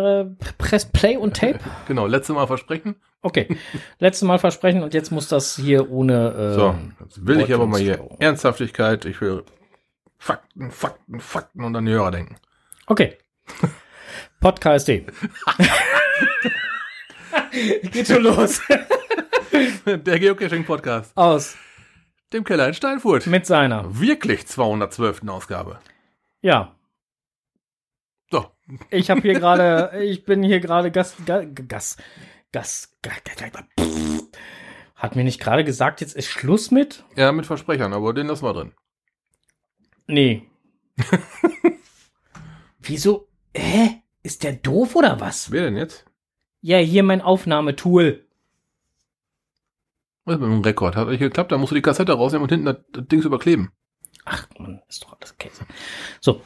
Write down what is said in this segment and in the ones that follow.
Pl Press Play und Tape? Genau, letzte Mal versprechen. Okay, letztes Mal versprechen und jetzt muss das hier ohne. Äh, So, jetzt will ich aber mal hier Ernsthaftigkeit. Ich will Fakten, Fakten, Fakten und an die Hörer denken. Okay. Podcast. Geht schon los. Der Geocaching-Podcast. Aus. Dem Keller in Steinfurt. Mit seiner. Wirklich 212. Ausgabe. Ja. Ich habe hier gerade, ich bin hier gerade Gas, Gas, Gas, Gas, Gas, Gas, hat mir nicht gerade gesagt, jetzt ist Schluss mit? ja, mit Versprechern, aber den lassen wir drin. Nee. Wieso? Hä? Ist der doof oder was? Wer denn jetzt? Ja, hier mein Aufnahmetool. Was ist mit dem Rekord? Hat nicht geklappt? Da musst du die Kassette rausnehmen und hinten das, das Ding überkleben. Ach, Mann, ist doch alles Käse. So.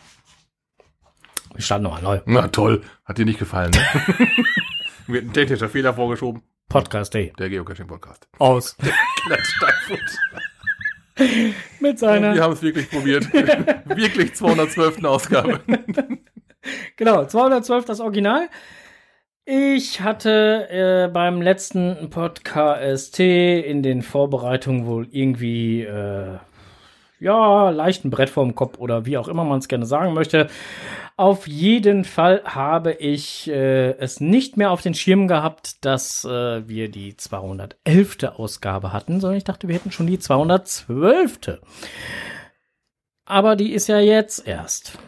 Wir starten nochmal neu. Na toll. Hat dir nicht gefallen, ne? Wird ein technischer Fehler vorgeschoben. Podcast Day. Der Geocaching-Podcast. Aus. Mit Wir seiner. haben es wirklich probiert. wirklich 212. Ausgabe. Genau, 212 das Original. Ich hatte äh, beim letzten Podcast in den Vorbereitungen wohl irgendwie äh, ja leichten Brett vorm Kopf oder wie auch immer man es gerne sagen möchte. Auf jeden Fall habe ich äh, es nicht mehr auf den Schirm gehabt, dass äh, wir die 211. Ausgabe hatten, sondern ich dachte, wir hätten schon die 212. Aber die ist ja jetzt erst.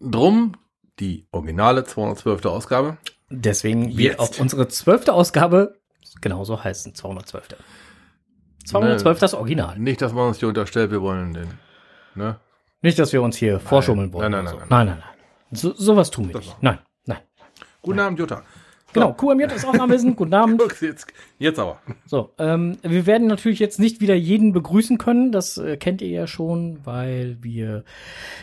Drum die originale 212. Ausgabe. Deswegen wird auch unsere zwölfte Ausgabe genauso heißen, 212. 212 das Original. Nicht, dass man uns hier unterstellt, wir wollen den. Ne? Nicht, dass wir uns hier vorschummeln wollen. Nein, nein, oder so. nein, nein, nein, nein. So, sowas tun wir Das nicht. Nein, nein. Guten Abend, Jutta. Genau, QMJ ist auch anwesend. Guten Abend. Jetzt, jetzt aber. So, ähm, wir werden natürlich jetzt nicht wieder jeden begrüßen können. Das äh, kennt ihr ja schon, weil wir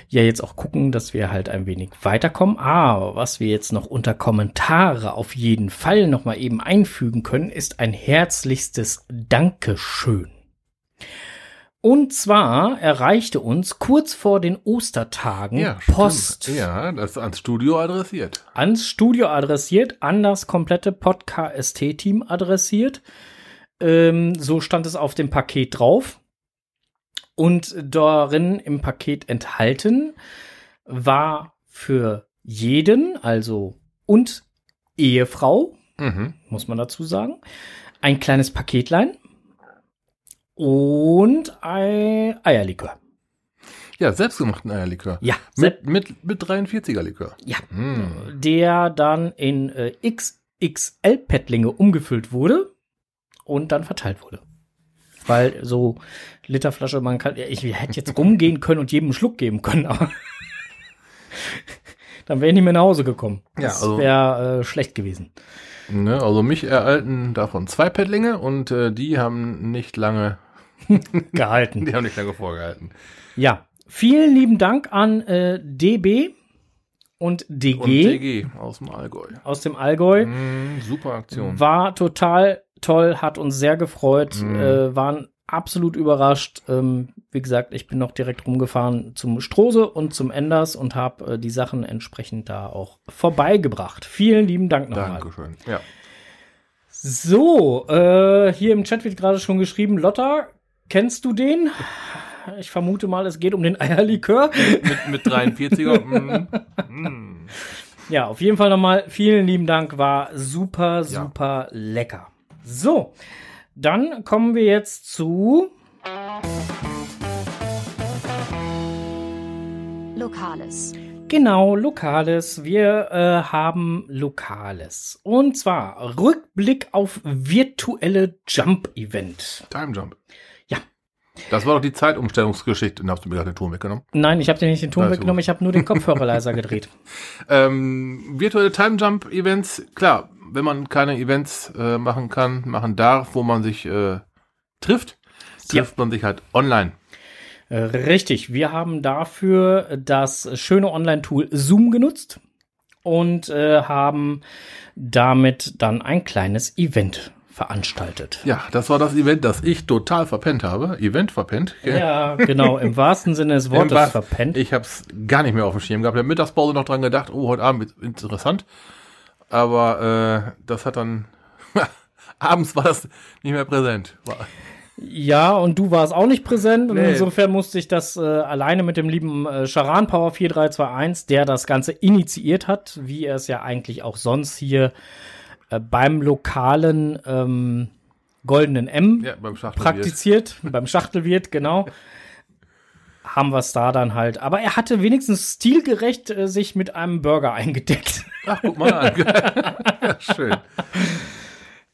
ja jetzt auch gucken, dass wir halt ein wenig weiterkommen. Aber was wir jetzt noch unter Kommentare auf jeden Fall noch mal eben einfügen können, ist ein herzlichstes Dankeschön. Und zwar erreichte uns kurz vor den Ostertagen Ja, Post stimmt. Ja, das ist ans Studio adressiert. ans Studio adressiert, an das komplette Podcast-Team adressiert. Ähm, so stand es auf dem Paket drauf. Und darin im Paket enthalten war für jeden, also und Ehefrau, Mhm. muss man dazu sagen, ein kleines Paketlein und ein Eierlikör. Ja, selbstgemachten Eierlikör. Ja, Mit, mit, mit 43er Likör. ja. Mm. der dann in äh, XXL-Pettlinge umgefüllt wurde und dann verteilt wurde. Weil so Literflasche, man kann, ich hätte jetzt rumgehen können und jedem einen Schluck geben können, aber dann wäre ich nicht mehr nach Hause gekommen. Ja, das also- wäre äh, schlecht gewesen. Ne, also mich erhalten davon zwei Pettlinge und äh, die haben nicht lange, Gehalten. die haben nicht lange vorgehalten. Ja, vielen lieben Dank an äh, DB und DG, Und DG aus dem Allgäu. aus dem Allgäu. Mm, super Aktion. War total toll, hat uns sehr gefreut, Mhm. äh, waren absolut überrascht. Ähm, wie gesagt, ich bin noch direkt rumgefahren zum Strose und zum Enders und habe äh, die Sachen entsprechend da auch vorbeigebracht. Vielen lieben Dank nochmal. Dankeschön. Ja. So, äh, hier im Chat wird gerade schon geschrieben, Lotta, kennst du den? Ich vermute mal, es geht um den Eierlikör. Mit, mit 43er. mm, mm. Ja, auf jeden Fall nochmal vielen lieben Dank, war super, super lecker. So, dann kommen wir jetzt zu Lokales. genau Lokales. Wir äh, haben Lokales. Und zwar Rückblick auf virtuelle Jump-Event. Time Jump. Ja. Das war doch die Zeitumstellungsgeschichte. Dann hast du mir gerade den Ton weggenommen. Nein, ich habe dir nicht den Ton weggenommen, gut. ich habe nur den Kopfhörer leiser gedreht. Ähm, virtuelle Time Jump Events, klar, wenn man keine Events äh, machen kann, machen darf, wo man sich äh, trifft, trifft man sich halt online. Äh, Richtig, wir haben dafür das schöne Online-Tool Zoom genutzt und äh, haben damit dann ein kleines Event veranstaltet. Ja, das war das Event, das ich total verpennt habe. Event verpennt. gell? Ja, genau, im wahrsten Sinne des Im Wortes Wahr- verpennt. Ich habe es gar nicht mehr auf dem Schirm gehabt. In der Mittagspause noch dran gedacht, oh, heute Abend ist interessant. Aber äh, das hat dann abends war das nicht mehr präsent. War, Ja, und du warst auch nicht präsent. Und Nee. insofern musste ich das äh, alleine mit dem lieben äh, Charan Power 4321, der das Ganze initiiert hat, wie er es ja eigentlich auch sonst hier äh, beim lokalen ähm, Goldenen M ja, beim praktiziert, beim Schachtelwirt, genau. Haben wir es da dann halt. Aber er hatte wenigstens stilgerecht äh, sich mit einem Burger eingedeckt. Ach, guck mal an. ja, schön.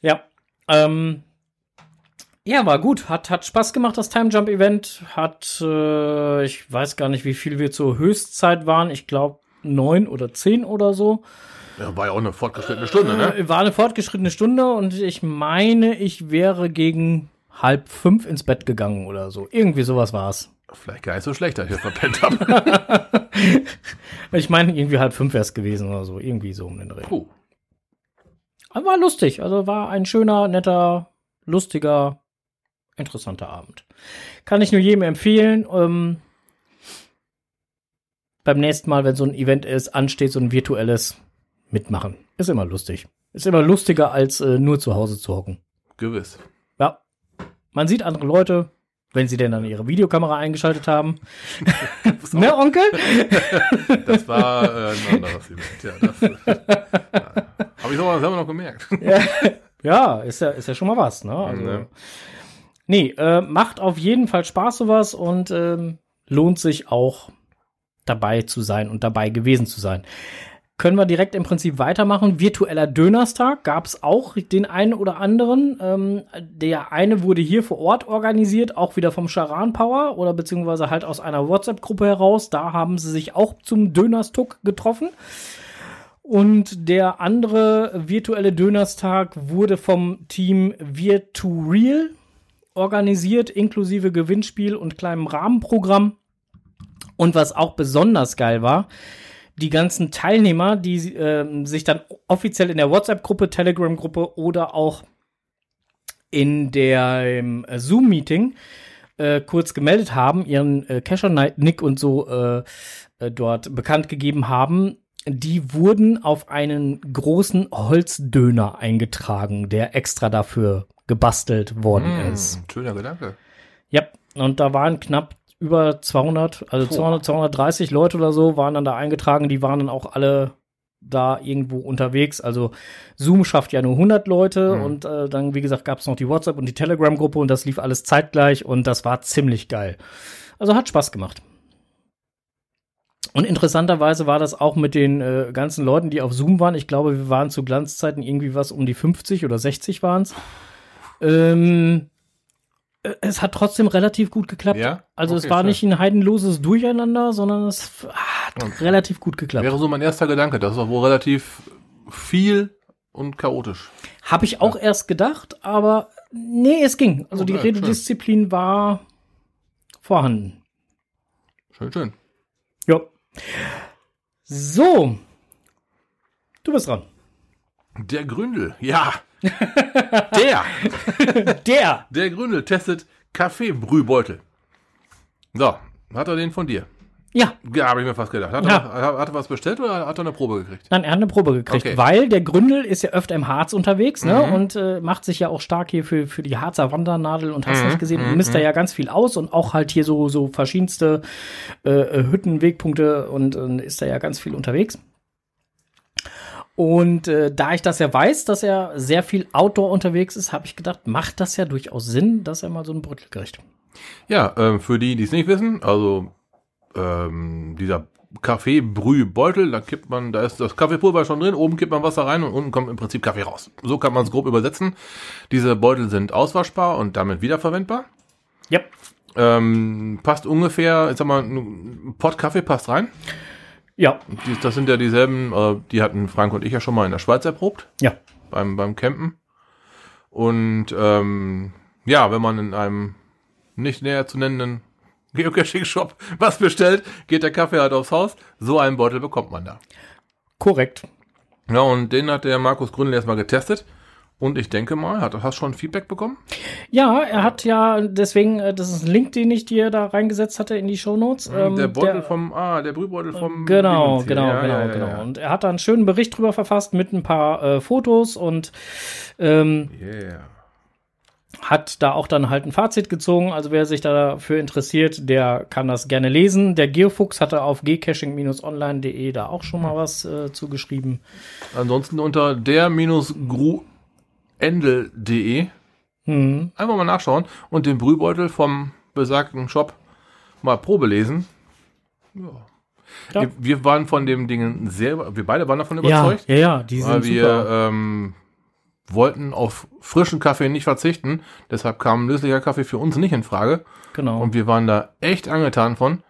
Ja. Ähm, ja, war gut. Hat, hat Spaß gemacht, das Time Jump Event. Hat, äh, ich weiß gar nicht, wie viel wir zur Höchstzeit waren. Ich glaube, neun oder zehn oder so. Ja, war ja auch eine fortgeschrittene Stunde, ne? Äh, War eine fortgeschrittene Stunde und ich meine, ich wäre gegen halb fünf ins Bett gegangen oder so. Irgendwie sowas war's. Vielleicht gar nicht so schlecht, dass ich verpennt habe. Ich meine, irgendwie halb fünf wäre es gewesen oder so. Irgendwie so um den Dreh. Puh. Aber war lustig. Also war ein schöner, netter, lustiger, interessanter Abend. Kann ich nur jedem empfehlen. Ähm, beim nächsten Mal, wenn so ein Event ist, ansteht, so ein virtuelles mitmachen. Ist immer lustig. Ist immer lustiger, als äh, nur zu Hause zu hocken. Gewiss. Ja. Man sieht andere Leute, wenn sie denn dann ihre Videokamera eingeschaltet haben. ne, Onkel? Das war äh, ein anderes Event. Ja, das ja. habe ich so selber noch gemerkt. Ja, ist ja, ist ja schon mal was, ne? Also, Ja. Nee, äh, macht auf jeden Fall Spaß sowas und ähm, lohnt sich auch dabei zu sein und dabei gewesen zu sein. Können wir direkt im Prinzip weitermachen. Virtueller Dönerstag gab es auch den einen oder anderen. Ähm, der eine wurde hier vor Ort organisiert, auch wieder vom Charan Power oder beziehungsweise halt aus einer WhatsApp-Gruppe heraus. Da haben sie sich auch zum Dönerstuck getroffen. Und der andere virtuelle Dönerstag wurde vom Team Virtureal organisiert, inklusive Gewinnspiel und kleinem Rahmenprogramm. Und was auch besonders geil war, die ganzen Teilnehmer, die ähm, sich dann offiziell in der WhatsApp-Gruppe, Telegram-Gruppe oder auch in der äh, Zoom-Meeting äh, kurz gemeldet haben, ihren äh, Casher-Nick und so äh, äh, dort bekannt gegeben haben, die wurden auf einen großen Holzdöner eingetragen, der extra dafür gebastelt worden ist. Hm, schöner Gedanke. Ja, und da waren knapp über 200, also Puh. 200, 230 Leute oder so waren dann da eingetragen. Die waren dann auch alle da irgendwo unterwegs. Also Zoom schafft ja nur 100 Leute Mhm. und äh, dann, wie gesagt, gab es noch die WhatsApp und die Telegram-Gruppe und das lief alles zeitgleich und das war ziemlich geil. Also hat Spaß gemacht. Und interessanterweise war das auch mit den äh, ganzen Leuten, die auf Zoom waren. Ich glaube, wir waren zu Glanzzeiten irgendwie was um die 50 oder 60 waren es. Ähm, äh, es hat trotzdem relativ gut geklappt. Ja? Also es Okay, war schön. nicht ein heidenloses Durcheinander, sondern es hat Okay. relativ gut geklappt. Wäre so mein erster Gedanke. Das auch wohl relativ viel und chaotisch. Habe ich auch erst gedacht, aber nee, es ging. Also Oh, die geil, Rededisziplin war vorhanden. Schön, schön. Ja. So. Du bist dran. Der Gründel, ja. der, Der. der Gründel testet Kaffeebrühbeutel. So, hat er den von dir? Ja. Ja, habe ich mir fast gedacht. Hat, Ja. er, hat, er was bestellt oder hat er eine Probe gekriegt? Nein, er hat eine Probe gekriegt, Okay. weil der Gründel ist ja öfter im Harz unterwegs ne? Mhm. und äh, macht sich ja auch stark hier für, für die Harzer Wandernadel und hast Mhm, nicht gesehen und mhm, misst da ja ganz viel aus und auch halt hier so, so verschiedenste äh, äh, Hütten, Wegpunkte und, und ist da ja ganz viel unterwegs. Und äh, da ich das ja weiß, dass er sehr viel Outdoor unterwegs ist, habe ich gedacht, macht das ja durchaus Sinn, dass er mal so einen Brüttel kriegt. Ja, ähm, für die, die es nicht wissen, also ähm, dieser Kaffeebrühbeutel, da kippt man, da ist das Kaffeepulver schon drin, oben kippt man Wasser rein und unten kommt im Prinzip Kaffee raus. So kann man es grob übersetzen. Diese Beutel sind auswaschbar und damit wiederverwendbar. Ja. Ähm, passt ungefähr, ich sag mal, ein Pott Kaffee passt rein. Ja, Die, das sind ja dieselben, äh, die hatten Frank und ich ja schon mal in der Schweiz erprobt, ja. beim, beim Campen. Und ähm, ja, wenn man in einem nicht näher zu nennenden Geocaching-Shop was bestellt, geht der Kaffee halt aufs Haus. So einen Beutel bekommt man da. Korrekt. Ja, und den hat der Markus Gründel erstmal getestet. Und ich denke mal, hat, hast du schon Feedback bekommen? Ja, er hat ja, deswegen, äh, das ist ein Link, den ich dir da reingesetzt hatte in die Shownotes. Ähm, der Beutel vom, ah, der Brühbeutel vom. Genau, Dingens hier. genau, Ja, genau, ja, ja, genau. Und er hat da einen schönen Bericht drüber verfasst mit ein paar äh, Fotos und ähm, Yeah. hat da auch dann halt ein Fazit gezogen. Also wer sich dafür interessiert, der kann das gerne lesen. Der Geofuchs hatte auf gcaching-online.de da auch schon mal was äh, zugeschrieben. Ansonsten unter der-gruendel.de Hm. einfach mal nachschauen und den Brühbeutel vom besagten Shop mal Probe lesen. Ja. Ja. Wir, wir waren von dem Ding sehr, wir beide waren davon Ja, überzeugt, ja, ja, die weil sind wir super. ähm, wollten auf frischen Kaffee nicht verzichten. Deshalb kam löslicher Kaffee für uns nicht in Frage. Genau. Und wir waren da echt angetan von,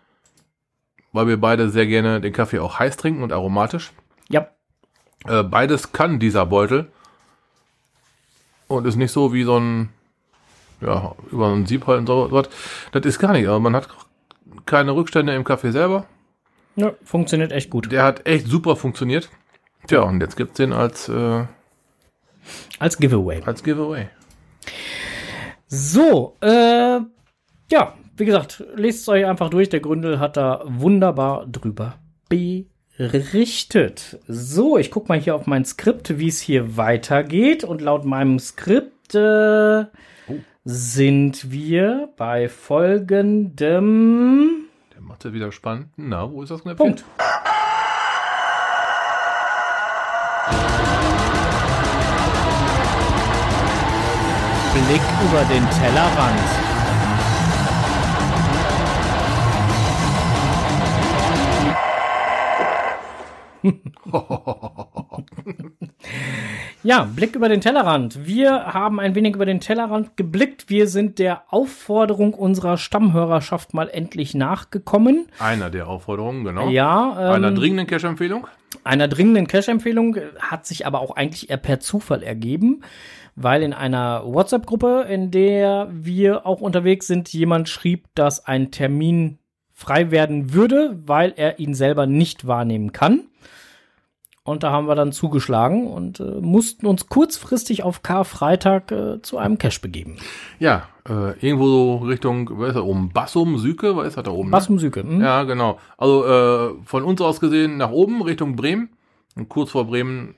weil wir beide sehr gerne den Kaffee auch heiß trinken und aromatisch. ja, Äh, beides kann dieser Beutel. Und ist nicht so wie so ein, ja, über ein Sieb halt und so was. Das ist gar nicht, aber man hat keine Rückstände im Kaffee selber. ja, funktioniert echt gut. Der hat echt super funktioniert. Tja, und jetzt gibt's den als, äh, Als Giveaway. als Giveaway. So, äh, ja, wie gesagt, lest es euch einfach durch. Der Gründel hat da wunderbar drüber berichtet. So, ich guck mal hier auf mein Skript, wie es hier weitergeht. Und laut meinem Skript äh, sind wir bei folgendem Der macht ja wieder spannend. Na, wo ist das Knöpfchen? Punkt. Blick über den Tellerrand. Ja, Blick über den Tellerrand. Wir haben ein wenig über den Tellerrand geblickt. Wir sind der Aufforderung unserer Stammhörerschaft mal endlich nachgekommen. Einer der Aufforderungen, genau. Ja, ähm, Einer dringenden Cash-Empfehlung. einer dringenden Cash-Empfehlung hat sich aber auch eigentlich eher per Zufall ergeben, weil in einer WhatsApp-Gruppe, in der wir auch unterwegs sind, jemand schrieb, dass ein Termin frei werden würde, weil er ihn selber nicht wahrnehmen kann. Und da haben wir dann zugeschlagen und äh, mussten uns kurzfristig auf Karfreitag äh, zu einem Cash begeben. Ja, äh, irgendwo so Richtung, was ist da oben? Bassum, Süke, was ist das da oben? ne? Was um Süke. Hm? Ja, genau. Also äh, von uns aus gesehen nach oben Richtung Bremen. Und kurz vor Bremen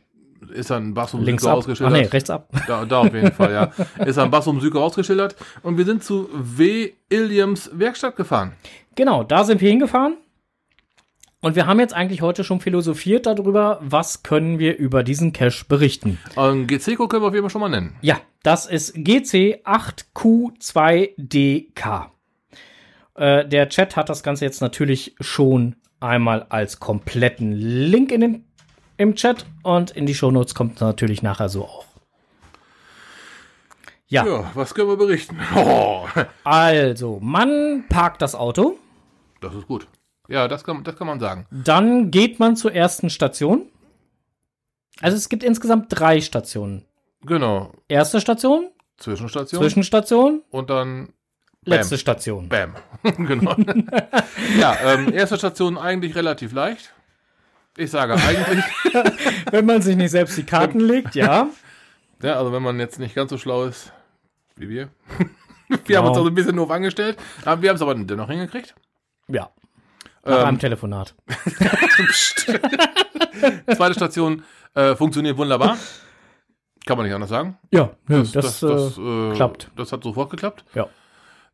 ist dann Bass um Links Süke ab. Ach ausgeschildert. nee, rechts ab. Da, da auf jeden Fall, ja. Ist dann Bass um Süke ausgeschildert. Und wir sind zu W. Williams Werkstatt gefahren. Genau, da sind wir hingefahren. Und wir haben jetzt eigentlich heute schon philosophiert darüber, was können wir über diesen Cache berichten. Und GC-Code können wir auf jeden Fall schon mal nennen. Ja, das ist GC8Q2DK. Äh, der Chat hat das Ganze jetzt natürlich schon einmal als kompletten Link in den, im Chat und in die Shownotes kommt natürlich nachher so auch. Ja, Ja, was können wir berichten? Oh, also, man parkt das Auto, das ist gut. Ja, das kann, das kann man sagen. dann geht man zur ersten Station. Also es gibt insgesamt drei Stationen. Genau. Erste Station, Zwischenstation. Zwischenstation, und dann letzte Station. Bam. genau. ja, ähm, erste Station eigentlich relativ leicht. Ich sage eigentlich. Wenn man sich nicht selbst die Karten legt, ja. Ja, also wenn man jetzt nicht ganz so schlau ist wie wir. wir haben uns also ein bisschen doof angestellt, aber wir haben es aber dennoch hingekriegt. Ja. Nach Ähm, einem Telefonat. Zweite Station äh, funktioniert wunderbar. Kann man nicht anders sagen. Ja, nö, das, das, äh, äh, klappt. Das hat sofort geklappt. ja.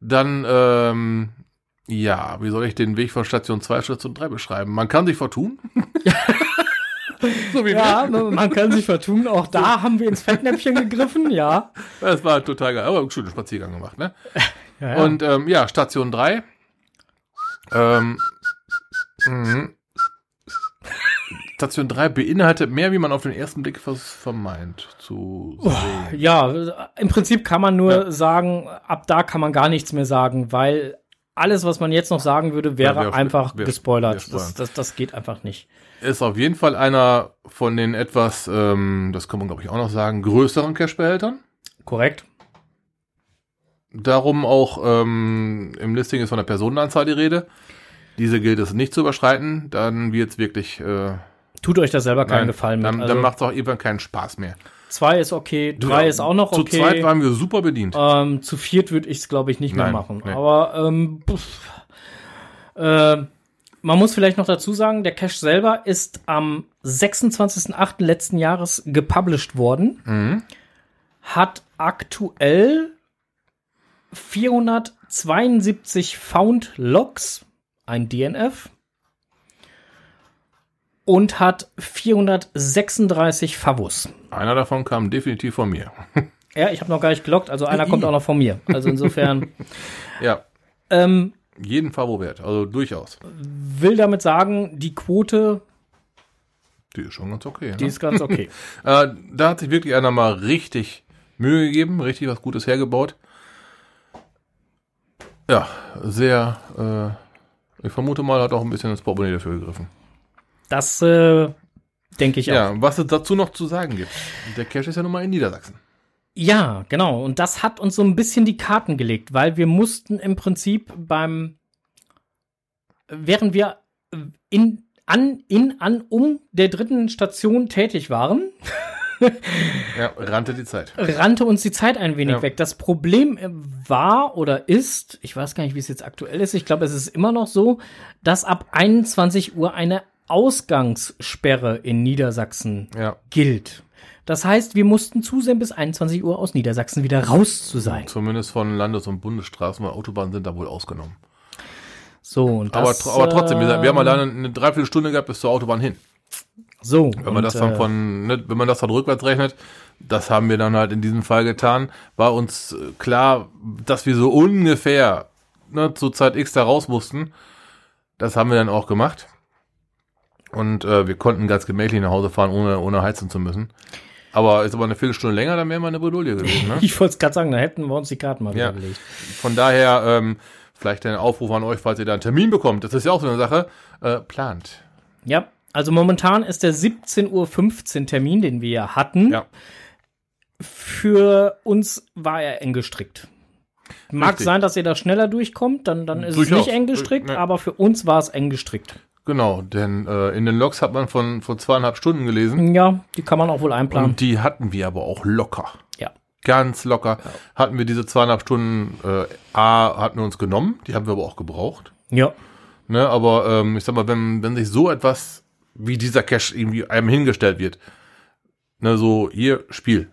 Dann, ähm, ja, wie soll ich den Weg von Station 2 Station 3 beschreiben? Man kann sich vertun. so Ja, wir. man kann sich vertun. Auch da haben wir ins Fettnäpfchen gegriffen, ja. Das war total geil. Aber einen schönen Spaziergang gemacht, ne? ja, ja. Und ähm, ja, Station 3. Ähm, mhm. Station 3 beinhaltet mehr, wie man auf den ersten Blick vermeint zu sehen. ja, im Prinzip kann man nur Ja. sagen, ab da kann man gar nichts mehr sagen, weil alles, was man jetzt noch sagen würde, wäre Ja, wär- einfach wär- gespoilert. wär das, das, das geht einfach nicht. Ist auf jeden Fall einer von den etwas, ähm, das kann man glaube ich auch noch sagen, größeren Cash-Behältern. Korrekt? Darum auch ähm, im Listing ist von der Personenanzahl die Rede. Diese gilt es nicht zu überschreiten, dann wird es wirklich, äh, Tut euch da selber keinen nein, Gefallen mit. dann, Also, dann macht es auch irgendwann keinen Spaß mehr. Zwei ist okay, drei ist auch noch Zu okay. zweit waren wir super bedient. Ähm, zu viert würde ich es, glaube ich, nicht mehr Nein, machen. nee. Aber ähm, pff, äh, man muss vielleicht noch dazu sagen, der Cache selber ist am 26.08. letzten Jahres gepublished worden. Mhm. Hat aktuell 472 Found Logs, ein DNF. Und hat 436 Favos. Einer davon kam definitiv von mir. Ja, ich habe noch gar nicht gelockt, also einer kommt auch noch von mir. Also insofern ja, ähm, jeden Favo wert. Also durchaus. will damit sagen, die Quote, Die ist schon ganz okay. die Ne? ist ganz okay. Äh, da hat sich wirklich einer mal richtig Mühe gegeben, richtig was Gutes hergebaut. Ja, sehr, äh, ich vermute mal, hat auch ein bisschen ins Portemonnaie dafür gegriffen. Das äh, denke ich auch. Ja, was es dazu noch zu sagen gibt. Der Cache ist ja nun mal in Niedersachsen. Ja, genau. Und das hat uns so ein bisschen die Karten gelegt, weil wir mussten im Prinzip beim, während wir in, an, in, an, um der dritten Station tätig waren, Ja, rannte die Zeit. rannte uns die Zeit ein wenig Ja. weg. Das Problem äh, war oder ist, ich weiß gar nicht, wie es jetzt aktuell ist, ich glaube, es ist immer noch so, dass ab 21 Uhr eine Ausgangssperre in Niedersachsen Ja, gilt. Das heißt, wir mussten zusehen, bis 21 Uhr aus Niedersachsen wieder raus zu sein. zumindest von Landes- und Bundesstraßen, weil Autobahnen sind da wohl ausgenommen. So, und aber, das, tr- aber trotzdem, wir, wir haben ähm, alleine eine Dreiviertelstunde gehabt bis zur Autobahn hin. So, Wenn man und, das dann äh, von, ne, wenn man das dann rückwärts rechnet, das haben wir dann halt in diesem Fall getan, war uns äh, klar, dass wir so ungefähr ne, zur Zeit X da raus mussten. Das haben wir dann auch gemacht. Und äh, wir konnten ganz gemächlich nach Hause fahren, ohne, ohne heizen zu müssen. Aber ist aber eine Viertelstunde länger, dann wäre mal eine Bredouille gewesen. Ne? Ich wollte es gerade sagen, da hätten wir uns die Karten mal Ja. wieder gelegt. Von daher, ähm, vielleicht ein Aufruf an euch, falls ihr da einen Termin bekommt. Das ist ja auch so eine Sache. Äh, plant. Ja, also momentan ist der 17.15 Uhr Termin, den wir ja hatten. Ja. Für uns war er eng gestrickt. Mag Richtig. sein, dass ihr da schneller durchkommt, dann, dann ist Durchaus. es nicht eng gestrickt, Äh, ne. aber für uns war es eng gestrickt. Genau, denn äh, in den Logs hat man von vor zweieinhalb Stunden gelesen. Ja, die kann man auch wohl einplanen. Und die hatten wir aber auch locker. ja. Ganz locker. Hatten wir diese zweieinhalb Stunden, äh, A, hatten wir uns genommen, die haben wir aber auch gebraucht. Ja. Ne, aber ähm, ich sag mal, wenn, wenn sich so etwas wie dieser Cache irgendwie einem hingestellt wird, ne, so hier, Spiel,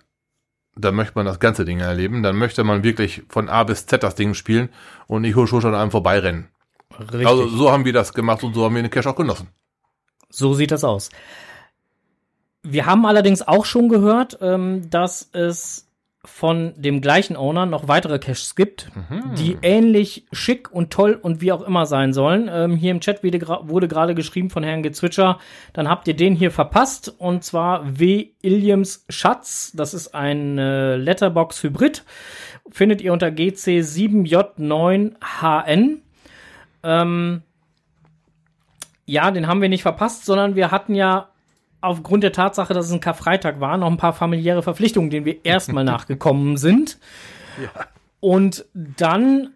dann möchte man das ganze Ding erleben, dann möchte man wirklich von A bis Z das Ding spielen und nicht husch husch an einem vorbeirennen. Richtig. Also so haben wir das gemacht und so haben wir den Cache auch genossen. So sieht das aus. Wir haben allerdings auch schon gehört, ähm, dass es von dem gleichen Owner noch weitere Caches gibt, die ähnlich schick und toll und wie auch immer sein sollen. Ähm, hier im Chat wurde, gerade geschrieben von Herrn Gezwitscher, dann habt ihr den hier verpasst und zwar W. Illiams Schatz. Das ist ein äh, Letterbox Hybrid. Findet ihr unter GC7J9HN. Ähm, ja, den haben wir nicht verpasst, sondern wir hatten ja aufgrund der Tatsache, dass es ein Karfreitag war, noch ein paar familiäre Verpflichtungen, denen wir erstmal nachgekommen sind. Und dann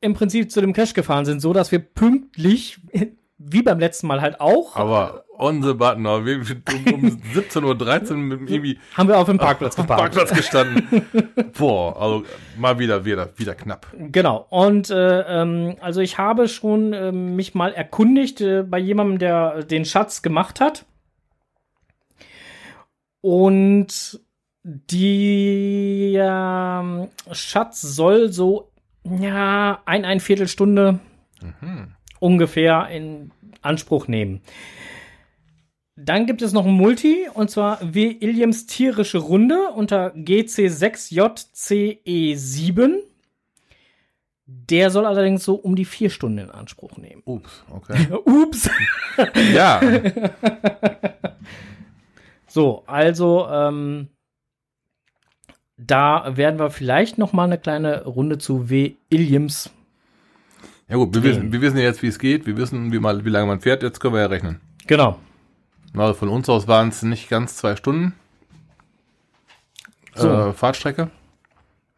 im Prinzip zu dem Cash gefahren sind, so dass wir pünktlich, wie beim letzten Mal halt auch, Aber on the button, aber wir sind um, um 17.13 Uhr mit irgendwie haben wir auf dem Parkplatz am geparkt. Parkplatz gestanden. Boah, also mal wieder, wieder, wieder knapp. Genau. Und äh, ähm, also ich habe schon ähm, mich mal erkundigt äh, bei jemandem, der den Schatz gemacht hat. Und die ähm, Schatz soll so ja ein ein Viertelstunde ungefähr in Anspruch nehmen. Dann gibt es noch ein Multi, und zwar W. Illiams tierische Runde unter GC6JCE7. Der soll allerdings so um die vier Stunden in Anspruch nehmen. Ups, okay. Ups. Ja, So, also ähm, da werden wir vielleicht noch mal eine kleine Runde zu W. Illiams. ja gut, wir wissen, wir wissen ja jetzt, wie es geht. Wir wissen, wie, mal, wie lange man fährt. Jetzt können wir ja rechnen. Genau. Also von uns aus waren es nicht ganz zwei Stunden So. äh, Fahrtstrecke.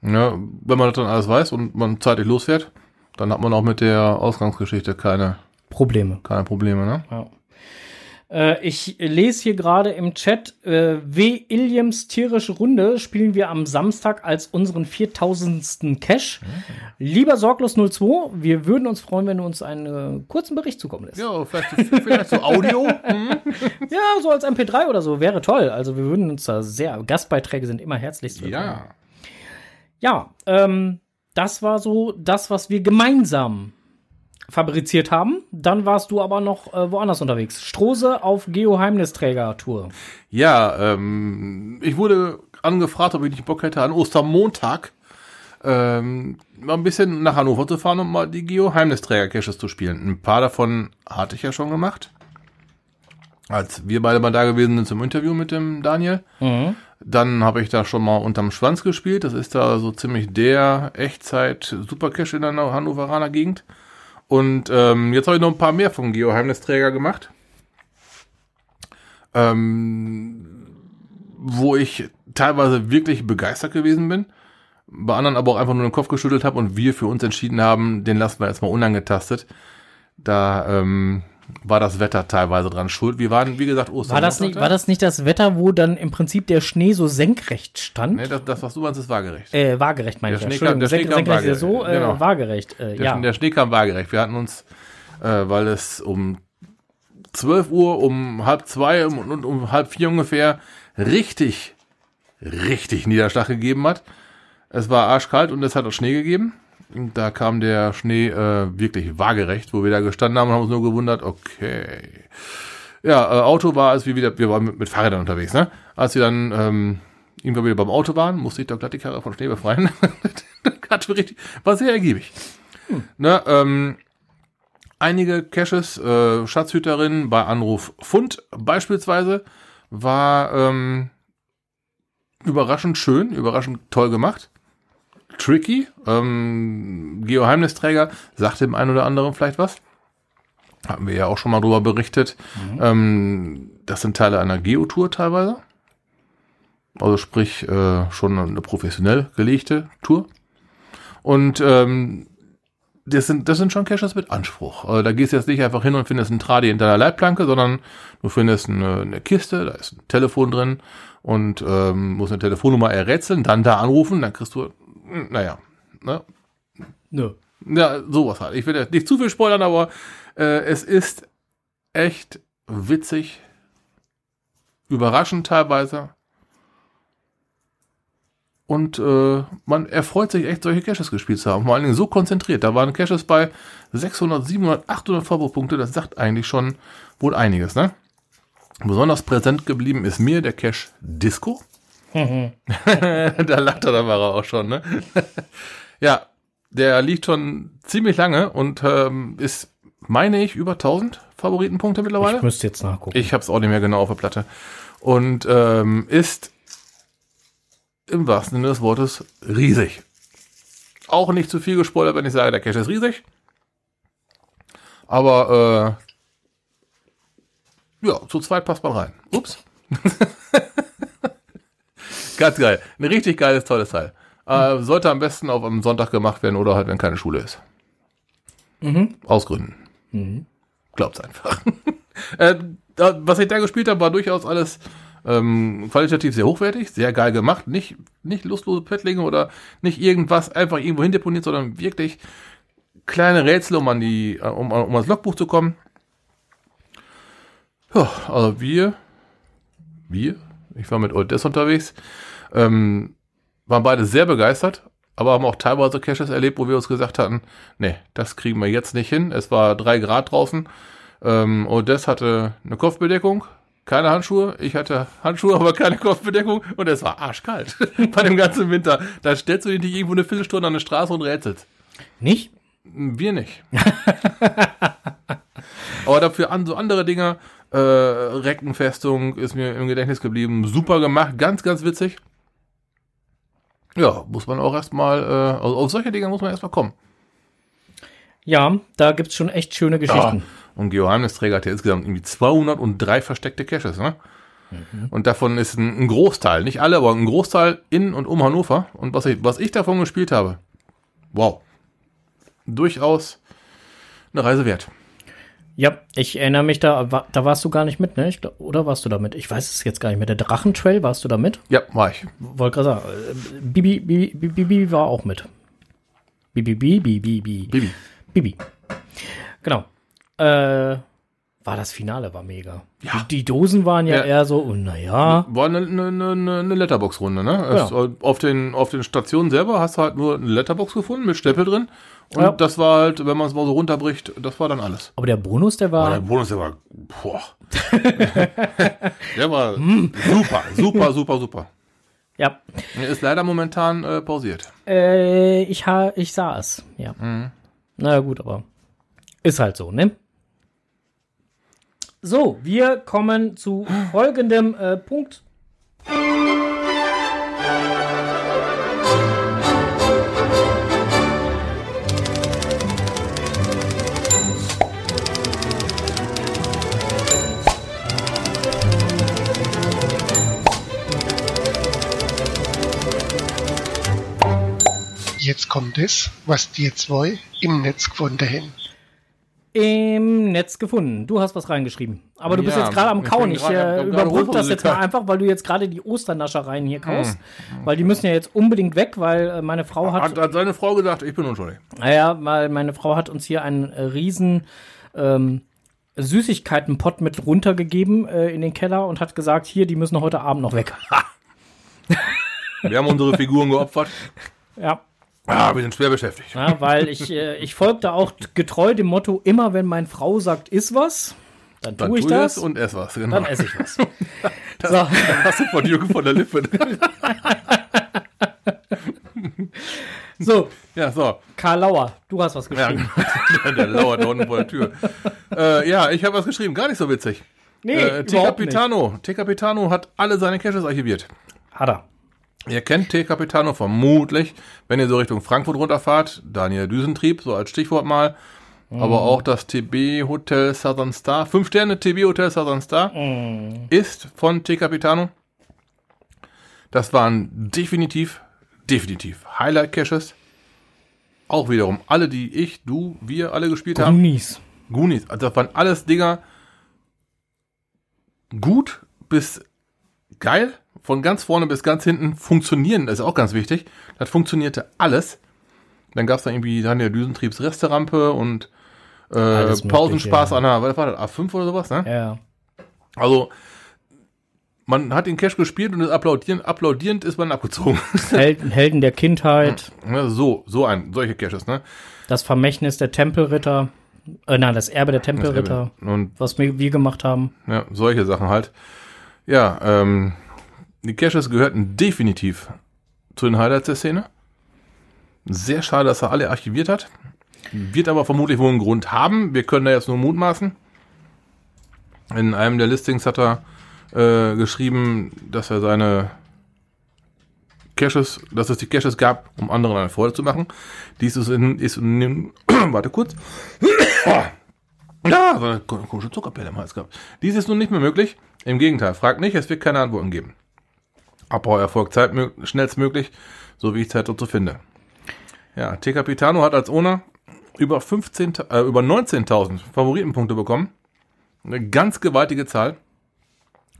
Ja, wenn man das dann alles weiß und man zeitig losfährt, dann hat man auch mit der Ausgangsgeschichte keine, Probleme. keine Probleme. Ne? Ja. Äh, ich lese hier gerade im Chat, äh, W. Illiams tierische Runde spielen wir am Samstag als unseren 4000. Cash. Lieber Sorglos 02, wir würden uns freuen, wenn du uns einen äh, kurzen Bericht zukommen lässt. Ja, vielleicht, vielleicht so Audio. Hm? Ja, so als MP3 oder so, wäre toll. Also wir würden uns da sehr, Gastbeiträge sind immer herzlich willkommen. Ja. Ja, ähm, das war so das, was wir gemeinsam fabriziert haben. Dann warst du aber noch äh, woanders unterwegs. Strose auf Geoheimnisträger-Tour. Ja, ähm, ich wurde angefragt, ob ich nicht Bock hätte, an Ostermontag ähm, mal ein bisschen nach Hannover zu fahren und mal die Geoheimnisträger-Caches zu spielen. Ein paar davon hatte ich ja schon gemacht. Als wir beide mal da gewesen sind zum Interview mit dem Daniel. Mhm. Dann habe ich da schon mal unterm Schwanz gespielt. Das ist da so ziemlich der Echtzeit-Supercache in der Hannoveraner Gegend. Und ähm, jetzt habe ich noch ein paar mehr vom Geoheimnisträger gemacht. Ähm, wo ich teilweise wirklich begeistert gewesen bin. Bei anderen aber auch einfach nur den Kopf geschüttelt habe und wir für uns entschieden haben, den lassen wir jetzt mal unangetastet. Da ähm, war das Wetter teilweise dran schuld. Wir waren, wie gesagt, Ostern. War das, nicht, war das nicht das Wetter, wo dann im Prinzip der Schnee so senkrecht stand? Nee, das, das was du meinst, ist waagerecht. Äh, waagerecht meine ich. Schnee kam- der Schnee kam ja so, äh, waagerecht, genau. waagerecht. Äh, Der, ja. der Schnee kam waagerecht. Wir hatten uns, äh, weil es um 12 Uhr, um halb zwei und um, um halb vier ungefähr richtig, richtig Niederschlag gegeben hat. Es war arschkalt und es hat auch Schnee gegeben. Da kam der Schnee äh, wirklich waagerecht, wo wir da gestanden haben und haben uns nur gewundert, okay. Ja, äh, Auto war, als wir wieder, wir waren mit, mit Fahrrädern unterwegs, ne? Als wir dann ähm, irgendwann wieder beim Auto waren, musste ich doch glatt die Karre von Schnee befreien. War sehr ergiebig. Ne, ähm, einige Caches, äh, Schatzhüterin bei Anruf Fund beispielsweise, war ähm, überraschend schön, überraschend toll gemacht. Tricky, ähm, Geoheimnisträger, sagt dem einen oder anderen vielleicht was. Hatten wir ja auch schon mal drüber berichtet. Ähm, das sind Teile einer Geotour teilweise. Also sprich, äh, schon eine professionell gelegte Tour. Und ähm, das sind, das sind schon Caches mit Anspruch. Also da gehst du jetzt nicht einfach hin und findest einen Tradi in deiner Leitplanke, sondern du findest eine, eine Kiste, da ist ein Telefon drin und ähm, musst eine Telefonnummer errätseln, dann da anrufen, dann kriegst du, naja, ne? Nö. Ja, sowas halt. Ich will jetzt nicht zu viel spoilern, aber äh, es ist echt witzig, überraschend teilweise. Und äh, man erfreut sich echt, solche Caches gespielt zu haben. Vor allen Dingen so konzentriert. Da waren Caches bei 600, 700, 800 Vorwurfpunkte. Das sagt eigentlich schon wohl einiges, ne? Besonders präsent geblieben ist mir der Cache Disco. da lacht er, da war er auch schon, ne? ja, der liegt schon ziemlich lange und ähm, ist, meine ich, über 1000 Favoritenpunkte mittlerweile. Ich müsste jetzt nachgucken. Ich habe es auch nicht mehr genau auf der Platte. Und ähm, ist im wahrsten Sinne des Wortes riesig. Auch nicht zu viel gespoilert, wenn ich sage, der Cache ist riesig. Aber äh, ja, zu zweit passt man rein. Ups. Ganz geil. Ein richtig geiles, tolles Teil. Äh, sollte am besten auf einem Sonntag gemacht werden oder halt, wenn keine Schule ist. Aus Gründen. Glaubt's einfach. äh, da, was ich da gespielt habe, war durchaus alles ähm, qualitativ sehr hochwertig, sehr geil gemacht. Nicht, nicht lustlose Pöttlinge oder nicht irgendwas einfach irgendwo hin deponiert, sondern wirklich kleine Rätsel, um an die, äh, um, um ans Logbuch zu kommen. Ja, also wir, wir, ich war mit Old Death unterwegs, ähm, waren beide sehr begeistert, aber haben auch teilweise Caches erlebt, wo wir uns gesagt hatten, nee, das kriegen wir jetzt nicht hin. Es war drei Grad draußen. Ähm, Odes hatte eine Kopfbedeckung, keine Handschuhe. Ich hatte Handschuhe, aber keine Kopfbedeckung. Und es war arschkalt bei dem ganzen Winter. Da stellst du dich nicht irgendwo eine Viertelstunde an eine Straße und rätselst. Nicht? Wir nicht. aber dafür an so andere Dinge, äh, Reckenfestung ist mir im Gedächtnis geblieben. Super gemacht, ganz, ganz witzig. Ja, muss man auch erstmal, äh, also auf solche Dinge muss man erstmal kommen. Ja, da gibt's schon echt schöne Geschichten. Und Geoheimnisträger hat ja insgesamt irgendwie 203 versteckte Caches, ne? Und davon ist ein, ein Großteil, nicht alle, aber ein Großteil in und um Hannover. Und was ich, was ich davon gespielt habe, wow. Durchaus eine Reise wert. Ja, ich erinnere mich da, da warst du gar nicht mit, ne? Ich, oder warst du da mit? Ich weiß es jetzt gar nicht mehr. Der Drachentrail, warst du da mit? Ja, war ich. Wollte gerade sagen, äh, Bibi, Bibi, Bibi, Bibi war auch mit. Bibi, Bibi, Bibi, Bibi. Bibi. Bibi. Genau. Äh, war das Finale, war mega. Ja. Die, die Dosen waren ja, Ja. eher so, oh, naja. War eine, eine, eine, Letterbox-Runde, ne? Es, auf, den, auf den Stationen selber hast du halt nur eine Letterbox gefunden mit Stempel drin. Und Ja. das war halt, wenn man es mal so runterbricht, das war dann alles. Aber der Bonus, der Aber war, der Bonus, der war, boah. der war super, super, super, super. ja, Er ist leider momentan äh, pausiert. äh, ich, ha, ich sah es, ja. Mhm. Na ja, gut, aber ist halt so, ne? So, wir kommen zu folgendem äh, Punkt. Jetzt kommt es, was die zwei im Netz gefunden haben. Im Netz gefunden. Du hast was reingeschrieben. Aber du bist Ja, jetzt gerade am Kauen. Ich äh, überbrücke das jetzt mal einfach, weil du jetzt gerade die Osternaschereien hier kaust. Hm. Weil die müssen ja jetzt unbedingt weg, weil äh, meine Frau hat, Hat, hat seine Frau gesagt, ich bin unschuldig. naja, weil meine Frau hat uns hier einen äh, riesen ähm, Süßigkeitenpott mit runtergegeben äh, in den Keller und hat gesagt, hier, die müssen heute Abend noch weg. Wir haben unsere Figuren geopfert. ja. Ah, wir sind schwer beschäftigt. Ja, weil ich, äh, ich folgte auch getreu dem Motto, immer wenn meine Frau sagt, iss was, dann tue Dann ich tu das, und ess was. Genau. dann esse ich was. so. hast du von Jürgen von der Lippe. so, ja, so. Karl Lauer, du hast was Ja, geschrieben. der, der lauert da unten vor der Tür. äh, ja, ich habe was geschrieben. Gar nicht so witzig. Nee, äh, T. Capitano. T. Capitano hat alle seine Caches archiviert. Hat er. Ihr kennt T. Capitano vermutlich, wenn ihr so Richtung Frankfurt runterfahrt. Daniel Düsentrieb, so als Stichwort mal. Aber auch das TB Hotel Southern Star, 5 Sterne TB Hotel Southern Star, ist von T. Capitano. Das waren definitiv, definitiv Highlight-Caches. Auch wiederum alle, die ich, du, wir alle gespielt haben. Goonies. Goonies. Also das waren alles Dinger gut bis geil. Von ganz vorne bis ganz hinten funktionieren, das ist auch ganz wichtig. Das funktionierte alles. Dann gab es da irgendwie Daniel Düsentriebs Resterampe und äh, Pausenspaß ja. an der, was war das, A5 oder sowas, ne? Ja. Also, man hat den Cash gespielt und ist applaudierend, applaudierend ist man abgezogen. Helden, Helden der Kindheit, so, so ein, solche Caches, ne? das Vermächtnis der Tempelritter, äh, nein, das Erbe der Tempelritter, Und was wir, wir gemacht haben. Ja, solche Sachen halt. Ja, ähm, die Caches gehörten definitiv zu den Highlights der Szene. Sehr schade, dass er alle archiviert hat. Wird aber vermutlich wohl einen Grund haben. Wir können da jetzt nur mutmaßen. In einem der Listings hat er äh, geschrieben, dass er seine Caches, dass es die Caches gab, um anderen eine Freude zu machen. Dies ist in, ist in warte kurz. Ja, so eine komische Zuckerpelle im Hals gehabt. Dies ist nun nicht mehr möglich. Im Gegenteil, fragt nicht, es wird keine Antworten geben. Abbau erfolgt zeitmö schnellstmöglich, so wie ich Zeit dazu finde. Ja, T. Capitano hat als Owner über 15, äh, über 19.000 Favoritenpunkte bekommen. Eine ganz gewaltige Zahl.